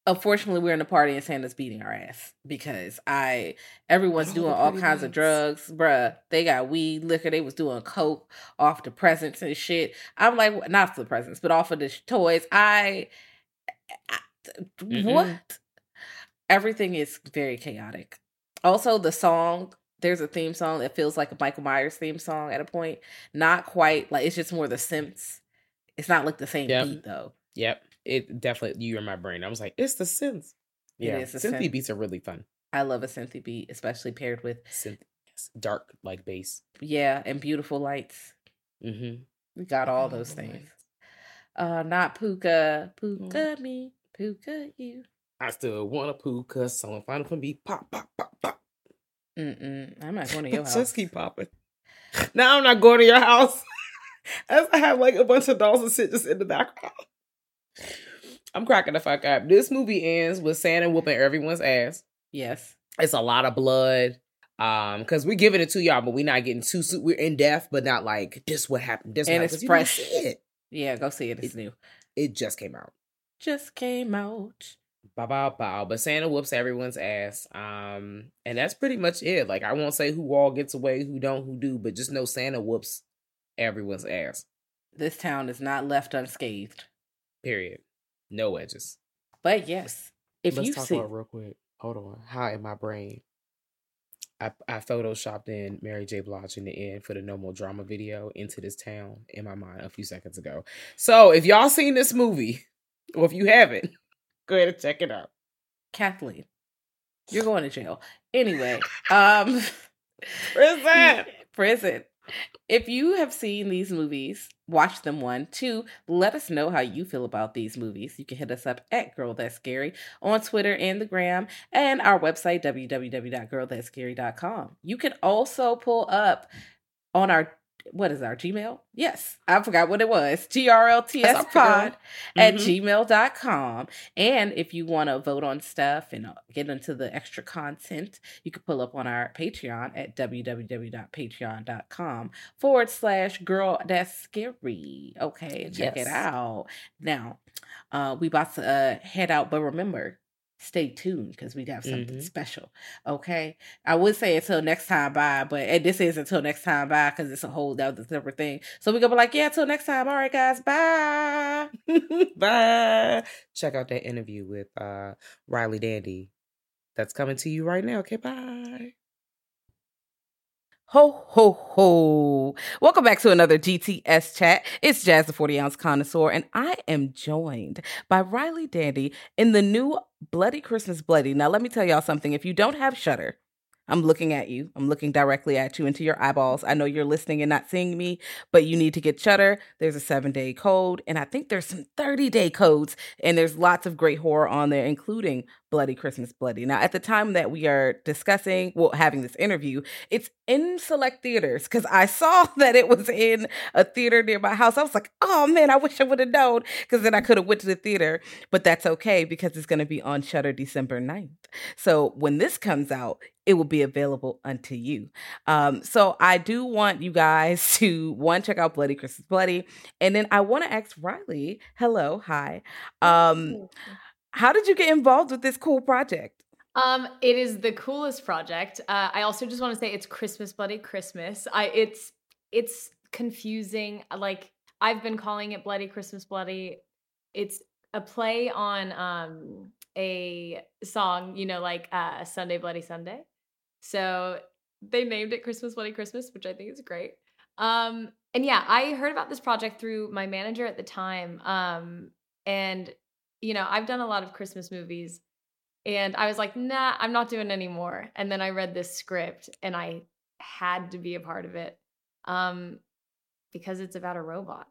Unfortunately, we're in the party and Santa's beating our ass because I everyone's doing all kinds of drugs, bruh. They got weed, liquor. They was doing coke off the presents and shit. I'm like, not for the presents, but off of the toys. I, I Mm-mm. what? Everything is very chaotic. Also, the song. There's a theme song that feels like a Michael Myers theme song at a point. Not quite like it's just more the synths. It's not like the same Yep. beat though. Yep. It definitely you in my brain. I was like, it's the synths. Yeah. is Synthy synth. beats are really fun. I love a synthy beat, especially paired with Synth dark like bass. yeah and beautiful lights. Mm-hmm. We got all those things. Uh, not Puka, Mm. Puka me, Puka you. I still want a cause someone find it for me. Pop, pop, pop, pop. Mm-mm. I'm not going to your house. Just keep popping. Now I'm not going to your house. As I have like a bunch of dolls and sit just in the background. I'm cracking the fuck up. This movie ends with Santa whooping everyone's ass. Yes. It's a lot of blood. Um, because we're giving it to y'all, but we're not getting too su- we're in depth, but not like this what happened. This what And it's fresh. see it. Yeah, go see it. It's It- new. It just came out. Just came out. Bow bow bow. But Santa whoops everyone's ass. Um, and that's pretty much it. Like I won't say who all gets away, who don't, who do, but just know Santa whoops everyone's ass. This town is not left unscathed. Period. No edges. But yes, if Let's you talk see, about real quick. Hold on. How in my brain, I I photoshopped in Mary J. Blige in the end for the No More Drama video into this town in my mind a few seconds ago. So if y'all seen this movie, or if you haven't, go ahead and check it out. Kathleen, you're going to jail. Anyway, um, Prison. prison. If you have seen these movies, watch them one. Two, let us know how you feel about these movies. You can hit us up at Girl That's Scary on Twitter and the gram and our website, www.girlthatscary.com. You can also pull up on our what is our Gmail? Yes, I forgot what it was. GRLTS That's up to pod at gmail.com. And if you want to vote on stuff and uh, get into the extra content, you can pull up on our Patreon at www.patreon.com forward slash girl that's scary. Okay, check it out. Now, uh, we about to uh, head out, but remember, stay tuned because we have something Mhm. special. Okay. I would say until next time, bye, but and this is until next time, bye, because it's a whole other separate thing. So we're gonna be like, yeah, until next time. All right, guys, bye. Bye. Check out that interview with uh Riley Dandy. That's coming to you right now. Okay, bye. Ho, ho, ho. Welcome back to another GTS chat. It's Jazz, the 40 ounce connoisseur, and I am joined by Riley Dandy in the new Bloody Christmas Bloody. Now, let me tell y'all something. If you don't have Shudder, I'm looking at you. I'm looking directly at you into your eyeballs. I know you're listening and not seeing me, but you need to get Shudder. There's a seven day code, and I think there's some 30 day codes, and there's lots of great horror on there, including Bloody Christmas Bloody. Now, at the time that we are discussing, well, having this interview, it's in select theaters because I saw that it was in a theater near my house. I was like, oh man, I wish I would have known because then I could have went to the theater. But that's okay because it's going to be on Shudder December 9th. So when this comes out, it will be available unto you. Um, so I do want you guys to one check out Bloody Christmas Bloody, and then I want to ask Riley, hello, hi, um, how did you get involved with this cool project? Um, it is the coolest project. Uh, I also just want to say it's Christmas Bloody Christmas. I it's it's confusing. Like I've been calling it Bloody Christmas Bloody. It's a play on um a song, you know, like uh Sunday Bloody Sunday. So they named it Christmas Bloody Christmas, which I think is great. Um and yeah, I heard about this project through my manager at the time. Um and you know, I've done a lot of Christmas movies and I was like, nah, I'm not doing anymore. And then I read this script and I had to be a part of it. Um, because it's about a robot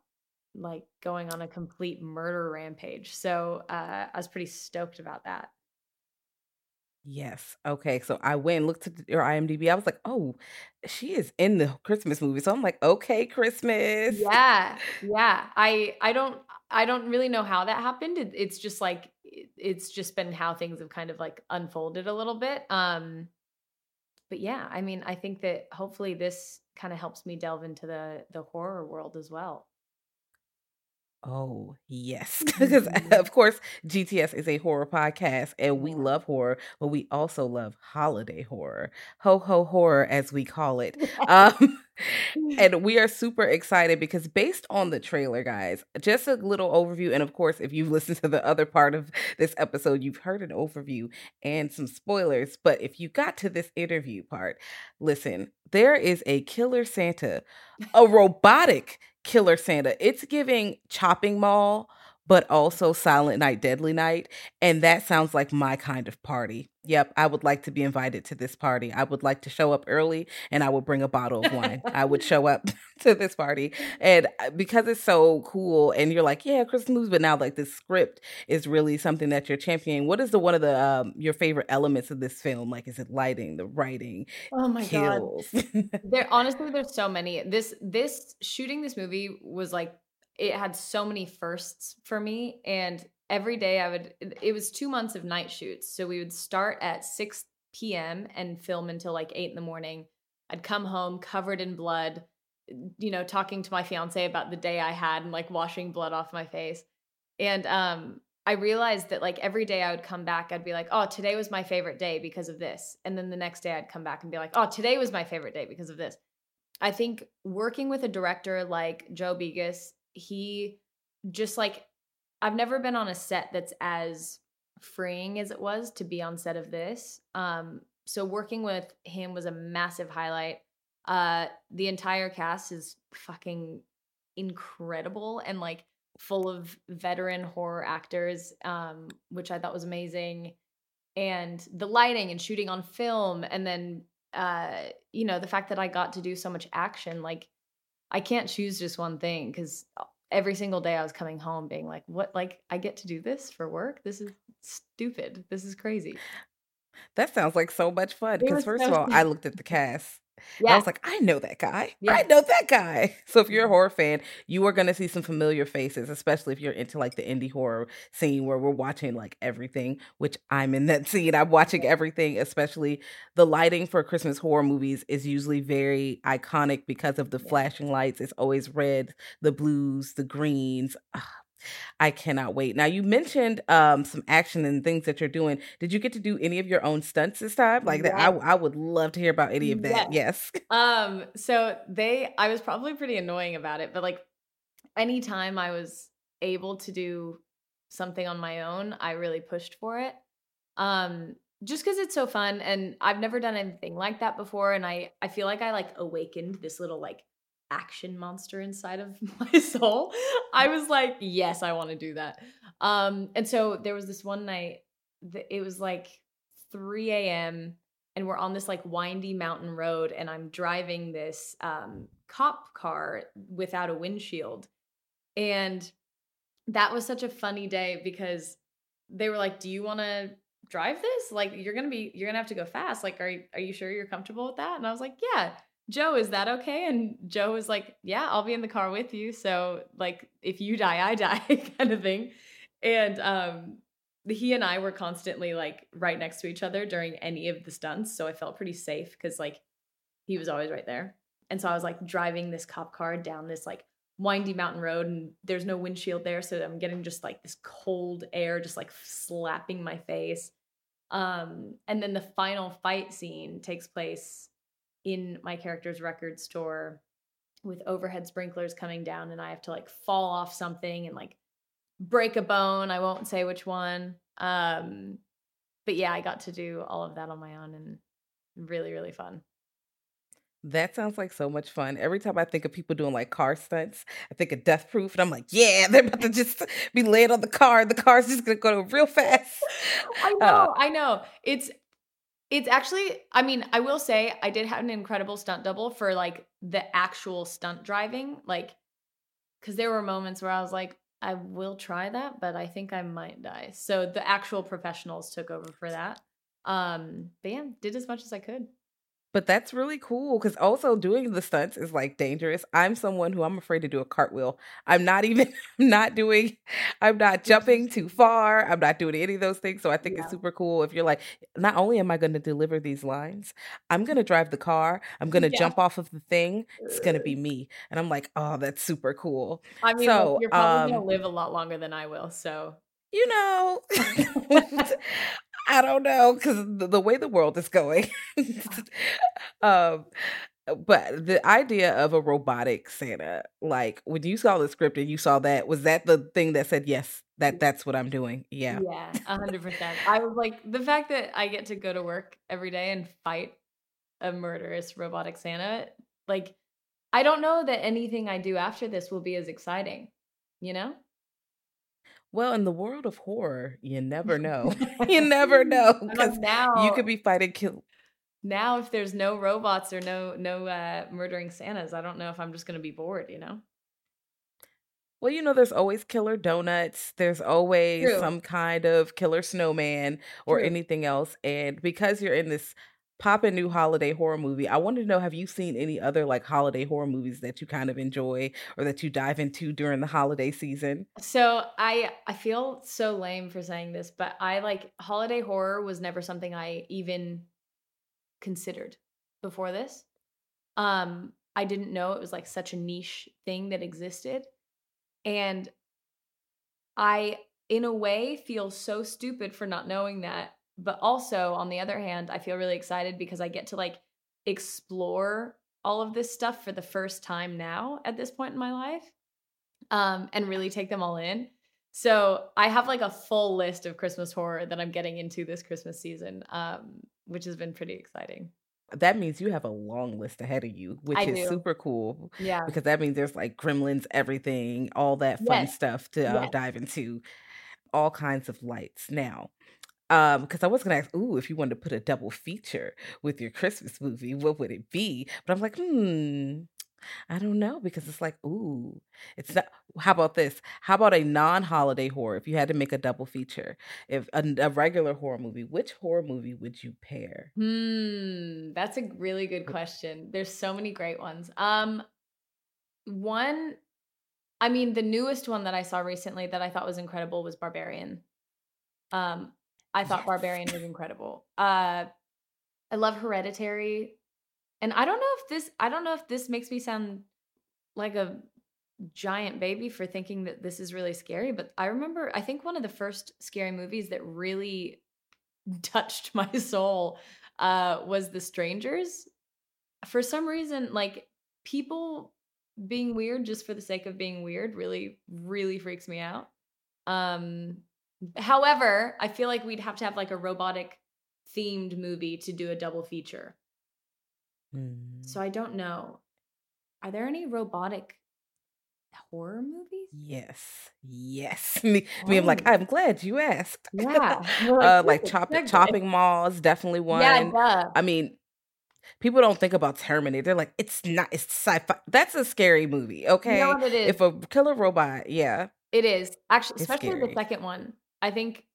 like going on a complete murder rampage. So uh, I was pretty stoked about that. Yes. Okay. So I went and looked at your IMDb. I was like, oh, she is in the Christmas movie. So I'm like, okay, Christmas. Yeah, yeah. I I don't I don't really know how that happened. It, it's just like it- it's just been how things have kind of like unfolded a little bit. Um, but yeah, I mean, I think that hopefully this kind of helps me delve into the the horror world as well. Oh, yes. Because, Mhm. of course, GTS is a horror podcast and we love horror, but we also love holiday horror. Ho ho horror, as we call it. Um, and we are super excited because, based on the trailer, guys, just a little overview. And of course, if you've listened to the other part of this episode, you've heard an overview and some spoilers. But if you got to this interview part, listen, there is a killer Santa, a robotic killer Santa. It's giving chopping mall, but also Silent Night, Deadly Night. And that sounds like my kind of party. Yep, I would like to be invited to this party. I would like to show up early and I would bring a bottle of wine. I would show up to this party. And uh, because it's so cool, and you're like, yeah, Christmas movies, but now like this script is really something that you're championing. What is the one of the um, your favorite elements of this film? Like, is it lighting, the writing, Oh my god. There honestly there's so many. This this shooting this movie was like it had so many firsts for me and every day I would it- was 2 months of night shoots. So we would start at 6 p.m. and film until like 8 in the morning. I'd come home covered in blood you know, talking to my fiance about the day I had and like washing blood off my face. And um I realized that like every day I would come back, I'd be like, oh, today was my favorite day because of this. And then the next day I'd come back and be like, oh, today was my favorite day because of this. I think working with a director like Joe Begos, he just like, I've never been on a set that's as freeing as it was to be on set of this. Um, so working with him was a massive highlight. Uh, the entire cast is fucking incredible and like full of veteran horror actors, um, which I thought was amazing. And the lighting and shooting on film, and then uh, you know, the fact that I got to do so much action, like I can't choose just one thing because uh, every single day I was coming home being like, what, like, I get to do this for work? This is stupid. This is crazy. That sounds like so much fun. Because, first so of all, I looked at the cast yeah. I was like, I know that guy. Yeah. I know that guy. So if you're a mm-hmm. horror fan, you are going to see some familiar faces, especially if you're into like the indie horror scene where we're watching like everything, which I'm in that scene. I'm watching everything, especially the lighting for Christmas horror movies is usually very iconic because of the flashing lights. It's always red, the blues, the greens. Ugh, I cannot wait. Now you mentioned um some action and things that you're doing. Did you get to do any of your own stunts this time? Like that I I would love to hear about any of that. Yes. yes. Um so they I was probably pretty annoying about it, but like anytime I was able to do something on my own, I really pushed for it. Um just because it's so fun and I've never done anything like that before and I I feel like I like awakened this little like action monster inside of my soul. I was like, yes, I want to do that. Um, and so there was this one night that it was like 3 a.m. and we're on this like windy mountain road, and I'm driving this um, cop car without a windshield. And that was such a funny day because they were like, Do you want to drive this? Like, you're gonna be, you're gonna have to go fast. Like, are, are you sure you're comfortable with that? And I was like, Yeah. Joe, is that okay? And Joe was like, Yeah, I'll be in the car with you. So, like, if you die, I die, kind of thing. And um, he and I were constantly like right next to each other during any of the stunts. So I felt pretty safe because like he was always right there. And so I was like driving this cop car down this like windy mountain road and there's no windshield there. So I'm getting just like this cold air just like slapping my face. Um, and then the final fight scene takes place in my character's record store with overhead sprinklers coming down and I have to like fall off something and like break a bone. I won't say which one. Um but yeah, I got to do all of that on my own and really really fun. That sounds like so much fun. Every time I think of people doing like car stunts, I think of Death Proof, and I'm like, yeah, they're about to just be laid on the car. The car's just gonna go real fast. I know, uh, I know. It's it's actually, I mean, I will say I did have an incredible stunt double for like the actual stunt driving. Like, because there were moments where I was like, I will try that, but I think I might die. So the actual professionals took over for that. Um, but yeah, did as much as I could. But that's really cool because also doing the stunts is like dangerous. I'm someone who I'm afraid to do a cartwheel. I'm not even I'm not doing I'm not jumping too far. I'm not doing any of those things. So I think yeah. it's super cool if you're like, not only am I going to deliver these lines, I'm going to drive the car. I'm going to yeah. jump off of the thing. It's going to be me. And I'm like, oh, that's super cool. I mean, so, you're probably um, going to live a lot longer than I will. So you know, I don't know because the, the, way the world is going. um, but the idea of a robotic Santa, like when you saw the script and you saw that, was that the thing that said yes? That that's what I'm doing. Yeah, yeah, hundred percent. I was like the fact that I get to go to work every day and fight a murderous robotic Santa. Like, I don't know that anything I do after this will be as exciting. You know? Well, in the world of horror, you never know. you never know because now you could be fighting kill. Now, if there's no robots or no no uh, murdering Santas, I don't know if I'm just going to be bored. You know. Well, you know, there's always killer donuts. There's always True. some kind of killer snowman or True. anything else. And because you're in this pop a new holiday horror movie. I wanted to know have you seen any other like holiday horror movies that you kind of enjoy or that you dive into during the holiday season? So, I I feel so lame for saying this, but I like holiday horror was never something I even considered before this. Um I didn't know it was like such a niche thing that existed. And I, in a way, feel so stupid for not knowing that. But also, on the other hand, I feel really excited because I get to like explore all of this stuff for the first time now at this point in my life um, and really take them all in. So I have like a full list of Christmas horror that I'm getting into this Christmas season, um, which has been pretty exciting. That means you have a long list ahead of you, which I is do. super cool. Yeah. Because that means there's like gremlins, everything, all that fun Yes. stuff to uh, Yes. dive into, all kinds of lights. Now, um, because I was gonna ask, ooh, if you wanted to put a double feature with your Christmas movie, what would it be? But I'm like, hmm, I don't know because it's like, ooh, it's not. How about this? How about a non-holiday horror? If you had to make a double feature, if a, a regular horror movie, which horror movie would you pair? Hmm, that's a really good question. There's so many great ones. Um one I mean the newest one that I saw recently that I thought was incredible was Barbarian. Um I thought Yes. Barbarian was incredible. Uh I love Hereditary. And I don't know if this I don't know if this makes me sound like a giant baby for thinking that this is really scary, but I remember I think one of the first scary movies that really touched my soul uh was The Strangers. For some reason, like people being weird just for the sake of being weird really really freaks me out. Um however, I feel like we'd have to have like a robotic themed movie to do a double feature. Hmm. So I don't know. Are there any robotic horror movies? Yes, yes. Me, me, I'm like, Oh. I'm glad you asked. Yeah. You're uh, like chop, chopping malls, definitely one. Yeah, duh. I mean, people don't think about Terminator. They're like, it's not. It's sci-fi. That's a scary movie. Okay, what it is? if a killer robot, yeah, It is actually, It's especially scary. the second one. I think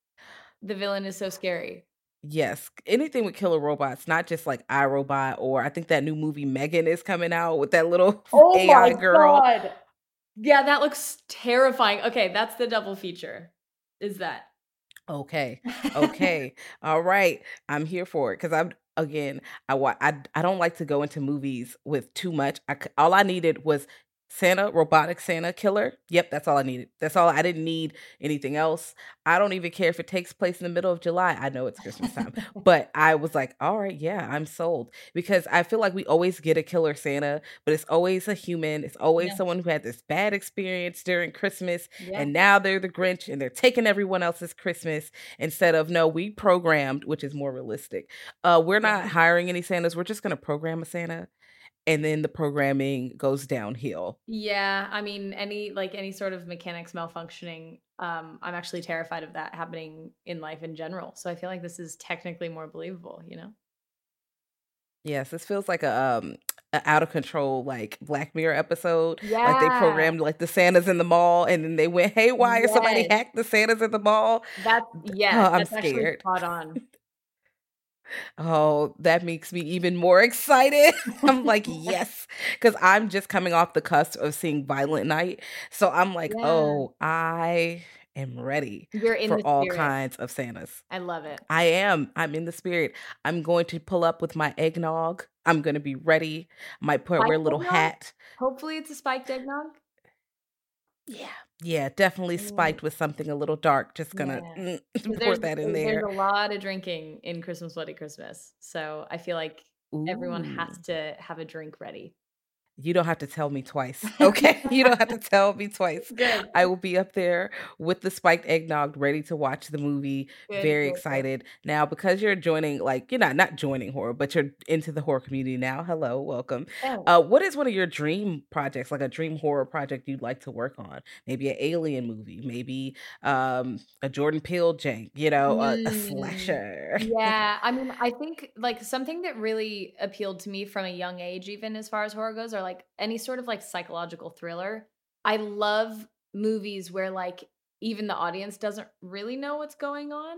the villain is so scary. yes. Anything with killer robots, not just like iRobot or I think that new movie Megan is coming out with that little oh AI girl. Yeah, that looks terrifying. Okay, that's the double feature. Is that Okay. okay all right i'm here for it because i'm again i I, I don't like to go into movies with too much I, all i needed was santa robotic santa killer yep that's all i needed that's all i didn't need anything else i don't even care if it takes place in the middle of july i know it's christmas time but i was like all right yeah i'm sold because i feel like we always get a killer santa but it's always a human it's always Yeah. someone who had this bad experience during christmas yeah. and now they're the Grinch and they're taking everyone else's Christmas instead of no, we programmed, which is more realistic. Uh, we're not hiring any Santas. We're just gonna program a Santa, and then the programming goes downhill. Yeah, I mean, any like any sort of mechanics malfunctioning, um, I'm actually terrified of that happening in life in general. So I feel like this is technically more believable, you know? Yes, this feels like a um a out of control like Black Mirror episode. Yeah. Like they programmed like the Santas in the mall, and then they went haywire. Somebody hacked the Santas in the mall. That's yeah, I'm that's actually scared. spot on. Oh, that makes me even more excited. I'm like, yes, because I'm just coming off the cusp of seeing Violent Night. So I'm like, Yeah. oh, I am ready You're in for all kinds of Santas. I love it. I am. I'm in the spirit. I'm going to pull up with my eggnog. I'm going to be ready. Might put wear a little eggnog? hat. Hopefully it's a spiked eggnog. Yeah. Yeah, definitely Mm. spiked with something a little dark. Just gonna Yeah. mm, pour that in there. there's a lot of drinking in Christmas Bloody Christmas. So I feel like everyone has to have a drink ready. You don't have to tell me twice. Okay. you don't have to tell me twice. Good. I will be up there with the spiked eggnog, ready to watch the movie. Good, Very good, excited. Now, because you're joining, like, you're not not joining horror, but you're into the horror community now. Hello, welcome. Oh. Uh, what is one of your dream projects, like a dream horror project you'd like to work on? Maybe an alien movie, maybe um a Jordan Peele jank, you know, a, a Mm, slasher. yeah i mean i think like something that really appealed to me from a young age even as far as horror goes are like any sort of like psychological thriller i love movies where like even the audience doesn't really know what's going on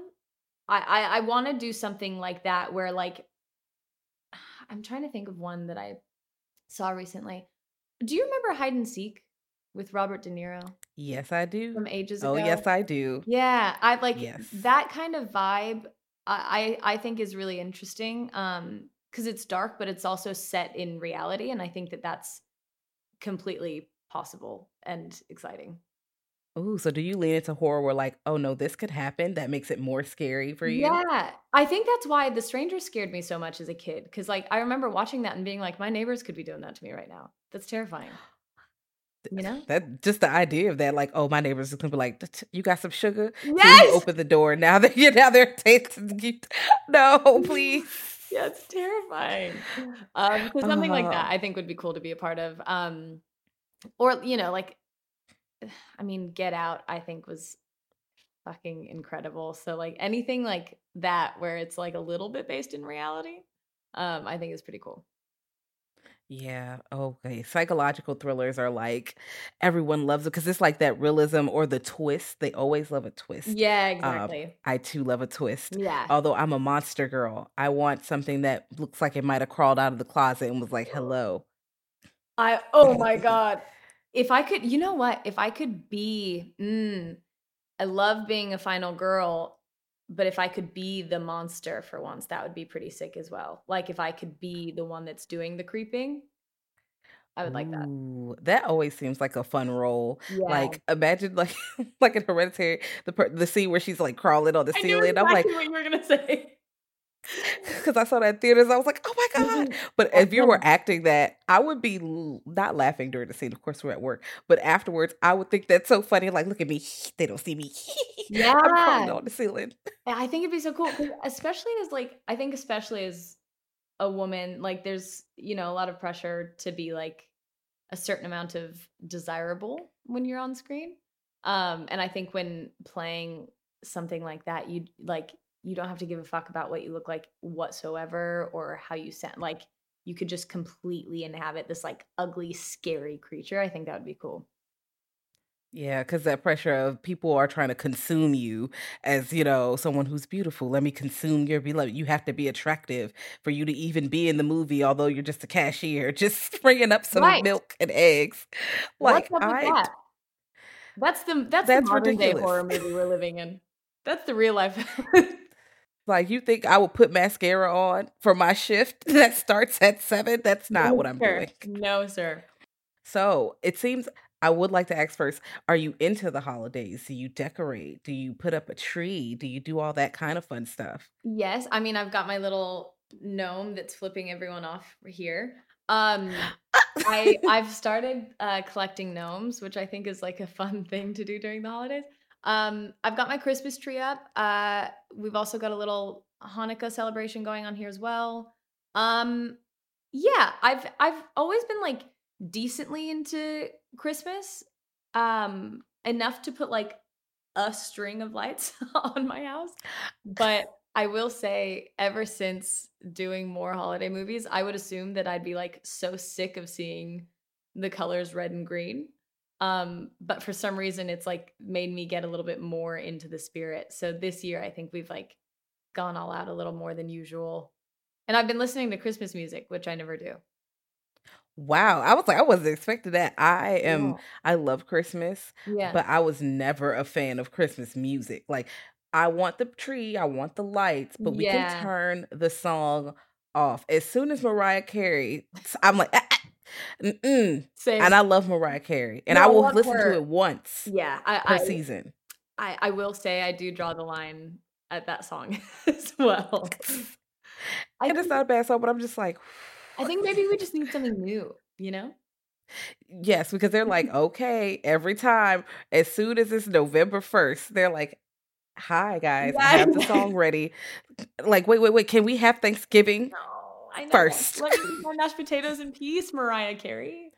i i, I want to do something like that where like i'm trying to think of one that i saw recently do you remember hide and seek with robert de niro Yes, I do. from ages ago Oh, yes, I do. yeah, I like Yes. that kind of vibe. I I I think is really interesting. Um, because it's dark, but it's also set in reality, and I think that that's completely possible and exciting. Oh, so do you lean into horror where like, oh no, this could happen? That makes it more scary for you? Yeah. I think that's why The Stranger scared me so much as a kid. Cause like I remember watching that and being like, my neighbors could be doing that to me right now. That's terrifying. You know? That just the idea of that, like, oh, my neighbors is gonna be like, you got some sugar? So Yes! you open the door. Now that you're now they're tasting. No, please. Yeah, it's terrifying. Um, so something like that Uh. I think would be cool to be a part of. Um, or you know, like, I mean, Get Out. I think was fucking incredible. So like anything like that where it's like a little bit based in reality, um, I think is pretty cool. Yeah. Okay. Psychological thrillers are like everyone loves it because it's like that realism or the twist. They always love a twist. Yeah, Um, exactly. I too love a twist. yeah. Although I'm a monster girl, I want something that looks like it might have crawled out of the closet and was like, "Hello." I oh my god. If I could, you know what? If I could be mm, I love being a final girl, but if I could be the monster for once, that would be pretty sick as well. Like if I could be the one that's doing the creeping, I would like that. Ooh, that always seems like a fun role. Yeah. Like imagine like like an Hereditary, the the scene where she's like crawling on the ceiling. I'm like, what you were gonna say. because I saw that in theaters, I was like, oh my god! But if you were acting that, I would be not laughing during the scene. Of course, we're at work, but afterwards, I would think that's so funny. Like, look at me, they don't see me. Yeah, I'm crawling on the ceiling. I think it'd be so cool, especially as like I think especially as a woman, like there's you know a lot of pressure to be like a certain amount of desirable when you're on screen. Um, and I think when playing something like that, you like you don't have to give a fuck about what you look like whatsoever or how you sound. Like you could just completely inhabit this like ugly, scary creature. I think that would be cool. Yeah, because that pressure of people are trying to consume you as, you know, someone who's beautiful. Let me consume your beloved. You have to be attractive for you to even be in the movie, although you're just a cashier, just bringing up some Right. milk and eggs. Like, What's up with I, that? That's the that's, That's the modern day horror movie we're living in. That's the real life. like, you think I would put mascara on for my shift that starts at seven? That's not what I'm Sir. doing. No, sir. So it seems I would like to ask first Are you into the holidays? Do you decorate? Do you put up a tree? Do you do all that kind of fun stuff? Yes, I mean I've got my little gnome that's flipping everyone off here. Um I I've started uh collecting gnomes, which I think is like a fun thing to do during the holidays. Um I've got my Christmas tree up. Uh we've also got a little Hanukkah celebration going on here as well. Um yeah, I've I've always been like decently into Christmas. Um enough to put like a string of lights on my house. But I will say, ever since doing more holiday movies, I would assume that I'd be like so sick of seeing the colors red and green. Um, but for some reason, it's like made me get a little bit more into the spirit. So this year, I think we've like gone all out a little more than usual. And I've been listening to Christmas music, which I never do. Wow. I was like, I wasn't expecting that. I am, I love Christmas, Yeah. but I was never a fan of Christmas music. Like, I want the tree, I want the lights, but we Yeah. can turn the song off. As soon as Mariah Carey, I'm like, ah, mm-mm. Same. and I love Mariah Carey, and No, I will listen her. to it once yeah. I, per I, season. I, I will say I do draw the line at that song as well. I and it's not a bad song, but I'm just like, I think maybe we just need something new, you know? yes, because they're like, okay, every time, as soon as it's November 1st, they're like, hi, guys, I have the song ready. Like, wait, wait, wait, can we have Thanksgiving? No, I know. First. Let me eat my mashed potatoes in peace, Mariah Carey.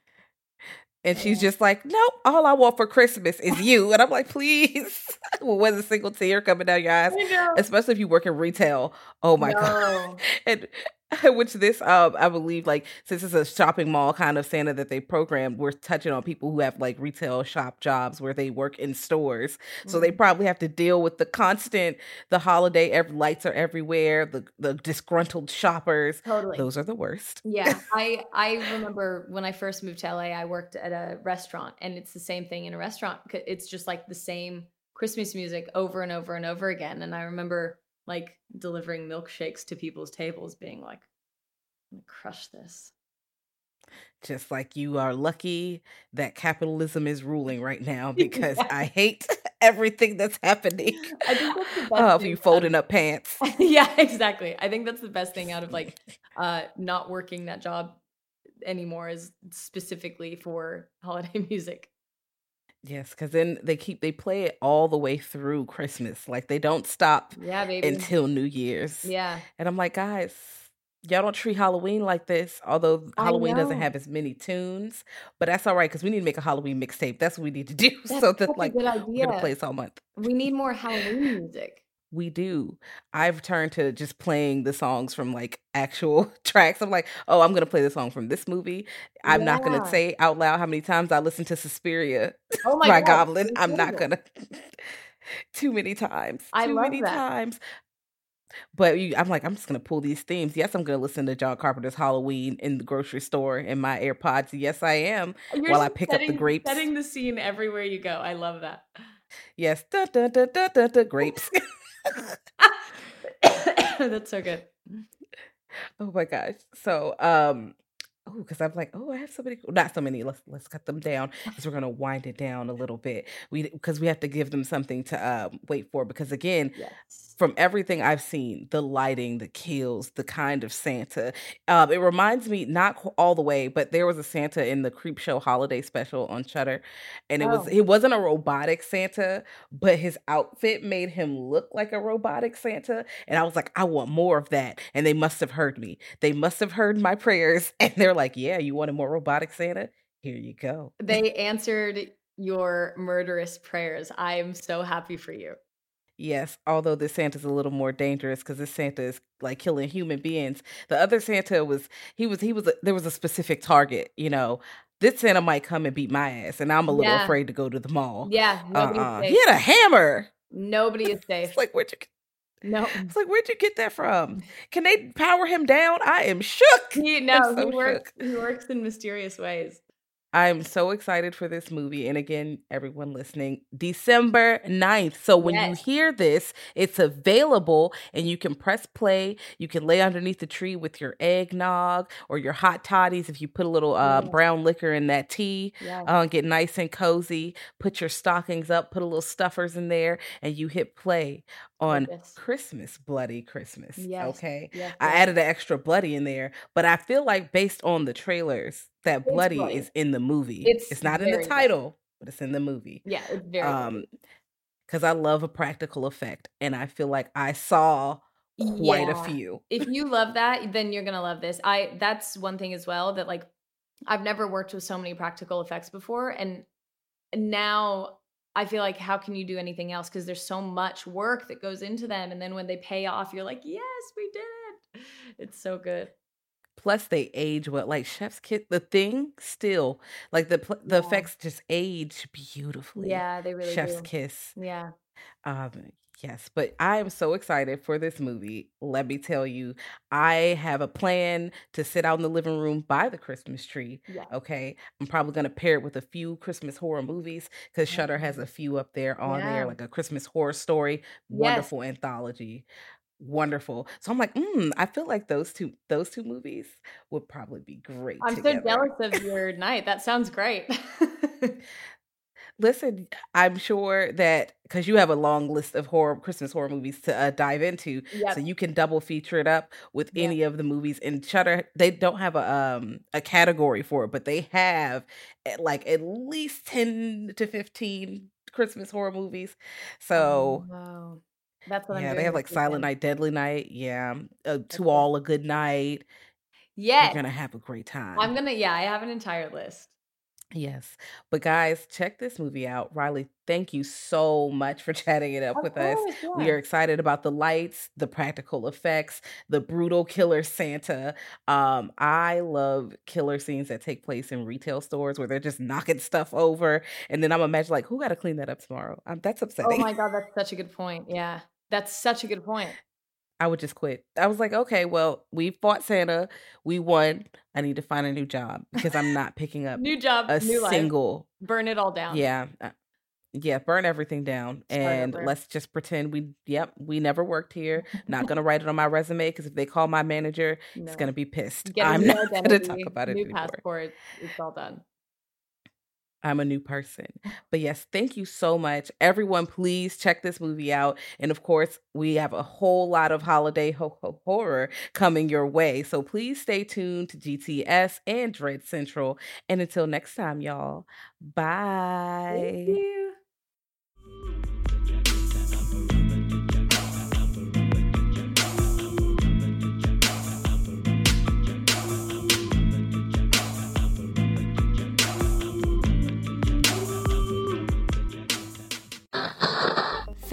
And she's just like, nope, all I want for Christmas is you. And I'm like, please. well, was a single tear coming down your eyes, especially if you work in retail. Oh my God. And which this um I believe like since it's a shopping mall kind of Santa that they programmed, we're touching on people who have like retail shop jobs where they work in stores. So they Mhm. probably have to deal with the constant the holiday every lights are everywhere, the the disgruntled shoppers. Totally. Those are the worst. Yeah, I I remember when I first moved to LA, I worked at a restaurant, and it's the same thing in a restaurant It's just like the same Christmas music over and over and over again. And I remember like delivering milkshakes to people's tables, being like, I'm gonna Crush this. Just like you are lucky that capitalism is ruling right now because Yeah. I hate everything that's happening. I think that's the best Oh, you folding up pants. yeah, exactly. I think that's the best thing out of like uh not working that job anymore is specifically for holiday music. Yes, because then they keep they play it all the way through Christmas. Like they don't stop Yeah, baby. until New Year's. yeah. And I'm like, guys, y'all don't treat Halloween like this. Although Halloween doesn't have as many tunes, but that's all right because we need to make a Halloween mixtape. That's what we need to do. That's so such that a like good we're gonna idea. play this all month. We need more Halloween music. We do. I've turned to just playing the songs from like actual tracks. I'm like, oh, I'm gonna play the song from this movie. I'm not gonna say out loud how many times I listened to Suspiria Oh my by god. Goblin. I'm not gonna too many times. I too many that. times. But you, I'm like, I'm just gonna pull these themes. Yes, I'm gonna listen to John Carpenter's Halloween in the grocery store in my AirPods. Yes, I am. Oh, you're while I pick up the grapes. Setting the scene everywhere you go. I love that. Yes, da da da da da, da grapes. That's so good. oh my gosh. So, um, oh, because I'm like, oh, I have so many, not so many. Let's let's cut them down because we're gonna wind it down a little bit. We because we have to give them something to um wait for because again, Yes. From everything I've seen, the lighting, the kills, the kind of Santa, um, it reminds me not all the way, but there was a Santa in the Creepshow holiday special on Shudder, and it was it wasn't a robotic Santa, but his outfit made him look like a robotic Santa, and I was like, I want more of that, and they must have heard me. They must have heard my prayers, and they're like, Yeah, you wanted more robotic Santa? Here you go. They answered your murderous prayers. I am so happy for you. Yes, although this Santa's a little more dangerous because this Santa is like killing human beings. The other Santa was he was he was a, there was a specific target. You know, this Santa might come and beat my ass, and I'm a little Yeah. afraid to go to the mall. Yeah, Uh-uh. safe. He had a hammer. Nobody is safe. It's like where'd you? no. It's like where'd you get that from? Can they power him down? I am shook. He no, so he works shook. he works in mysterious ways. I'm so excited for this movie. And again, everyone listening, December 9th. So when Yes. you hear this, it's available and you can press play. You can lay underneath the tree with your eggnog or your hot toddies if you put a little uh, Yes. brown liquor in that tea. Yeah. Uh, get nice and cozy. Put your stockings up, put a little stuffers in there, and you hit play on Gorgeous. Christmas, Bloody Christmas. Yes. Okay. Yes, I yes. added an extra bloody in there, but I feel like based on the trailers, that It's bloody, bloody. is in the movie. It's It's, not in the bloody. title, but it's in the movie. Yeah, it's very Um, because I love a practical effect, and I feel like I saw quite Yeah. a few. if you love that, then you're gonna love this. I that's one thing as well that like I've never worked with so many practical effects before, and now I feel like how can you do anything else? Because there's so much work that goes into them, and then when they pay off, you're like, yes, we did it. It's so good. Plus, they age well. Like Chef's Kiss, the thing still like the the Yeah. effects just age beautifully. Yeah, they really Chef's do. Kiss. Yeah. Um, yes, but I am so excited for this movie. Let me tell you, I have a plan to sit out in the living room by the Christmas tree. Yeah. Okay, I'm probably gonna pair it with a few Christmas horror movies because Shudder has a few up there on Yeah. there, like a Christmas horror story, Yes. wonderful anthology, wonderful. So I'm like, mm, I feel like those two those two movies would probably be great. I'm together. so jealous of your night. That sounds great. Listen, I'm sure that because you have a long list of horror Christmas horror movies to uh, dive into, Yep. so you can double feature it up with Yep. any of the movies. And Shudder, they don't have a um a category for it, but they have like at least ten to fifteen Christmas horror movies. So wow. That's what I'm yeah, they have like Silent. Night, Deadly Night. Yeah, uh, To cool. All a Good Night. Yeah, You're gonna have a great time. I'm gonna yeah, I have an entire list. Yes. But guys, check this movie out. Riley, thank you so much for chatting it up Of with us. course, We are excited about the lights, the practical effects, the brutal killer Santa. Um, I love killer scenes that take place in retail stores where they're just knocking stuff over. And then I'm imagining like, who gotta clean that up tomorrow? Um, that's upsetting. Oh my god, that's such a good point. Yeah. That's such a good point. I would just quit. I was like, okay, well, we fought Santa, we won. I need to find a new job because I'm not picking up New job, a new life. single Burn it all down. Yeah. uh, Yeah, burn everything down Start and over. let's just pretend we yep, we never worked here. Not going to write it on my resume cuz if they call my manager, he's No. going to be pissed. Get I'm not going to talk about it new anymore. passport. It's all done. I'm a new person. But yes, thank you so much. Everyone, please check this movie out. And of course, we have a whole lot of holiday ho- ho- horror coming your way. So please stay tuned to GTS and Dread Central. And until next time, y'all, bye.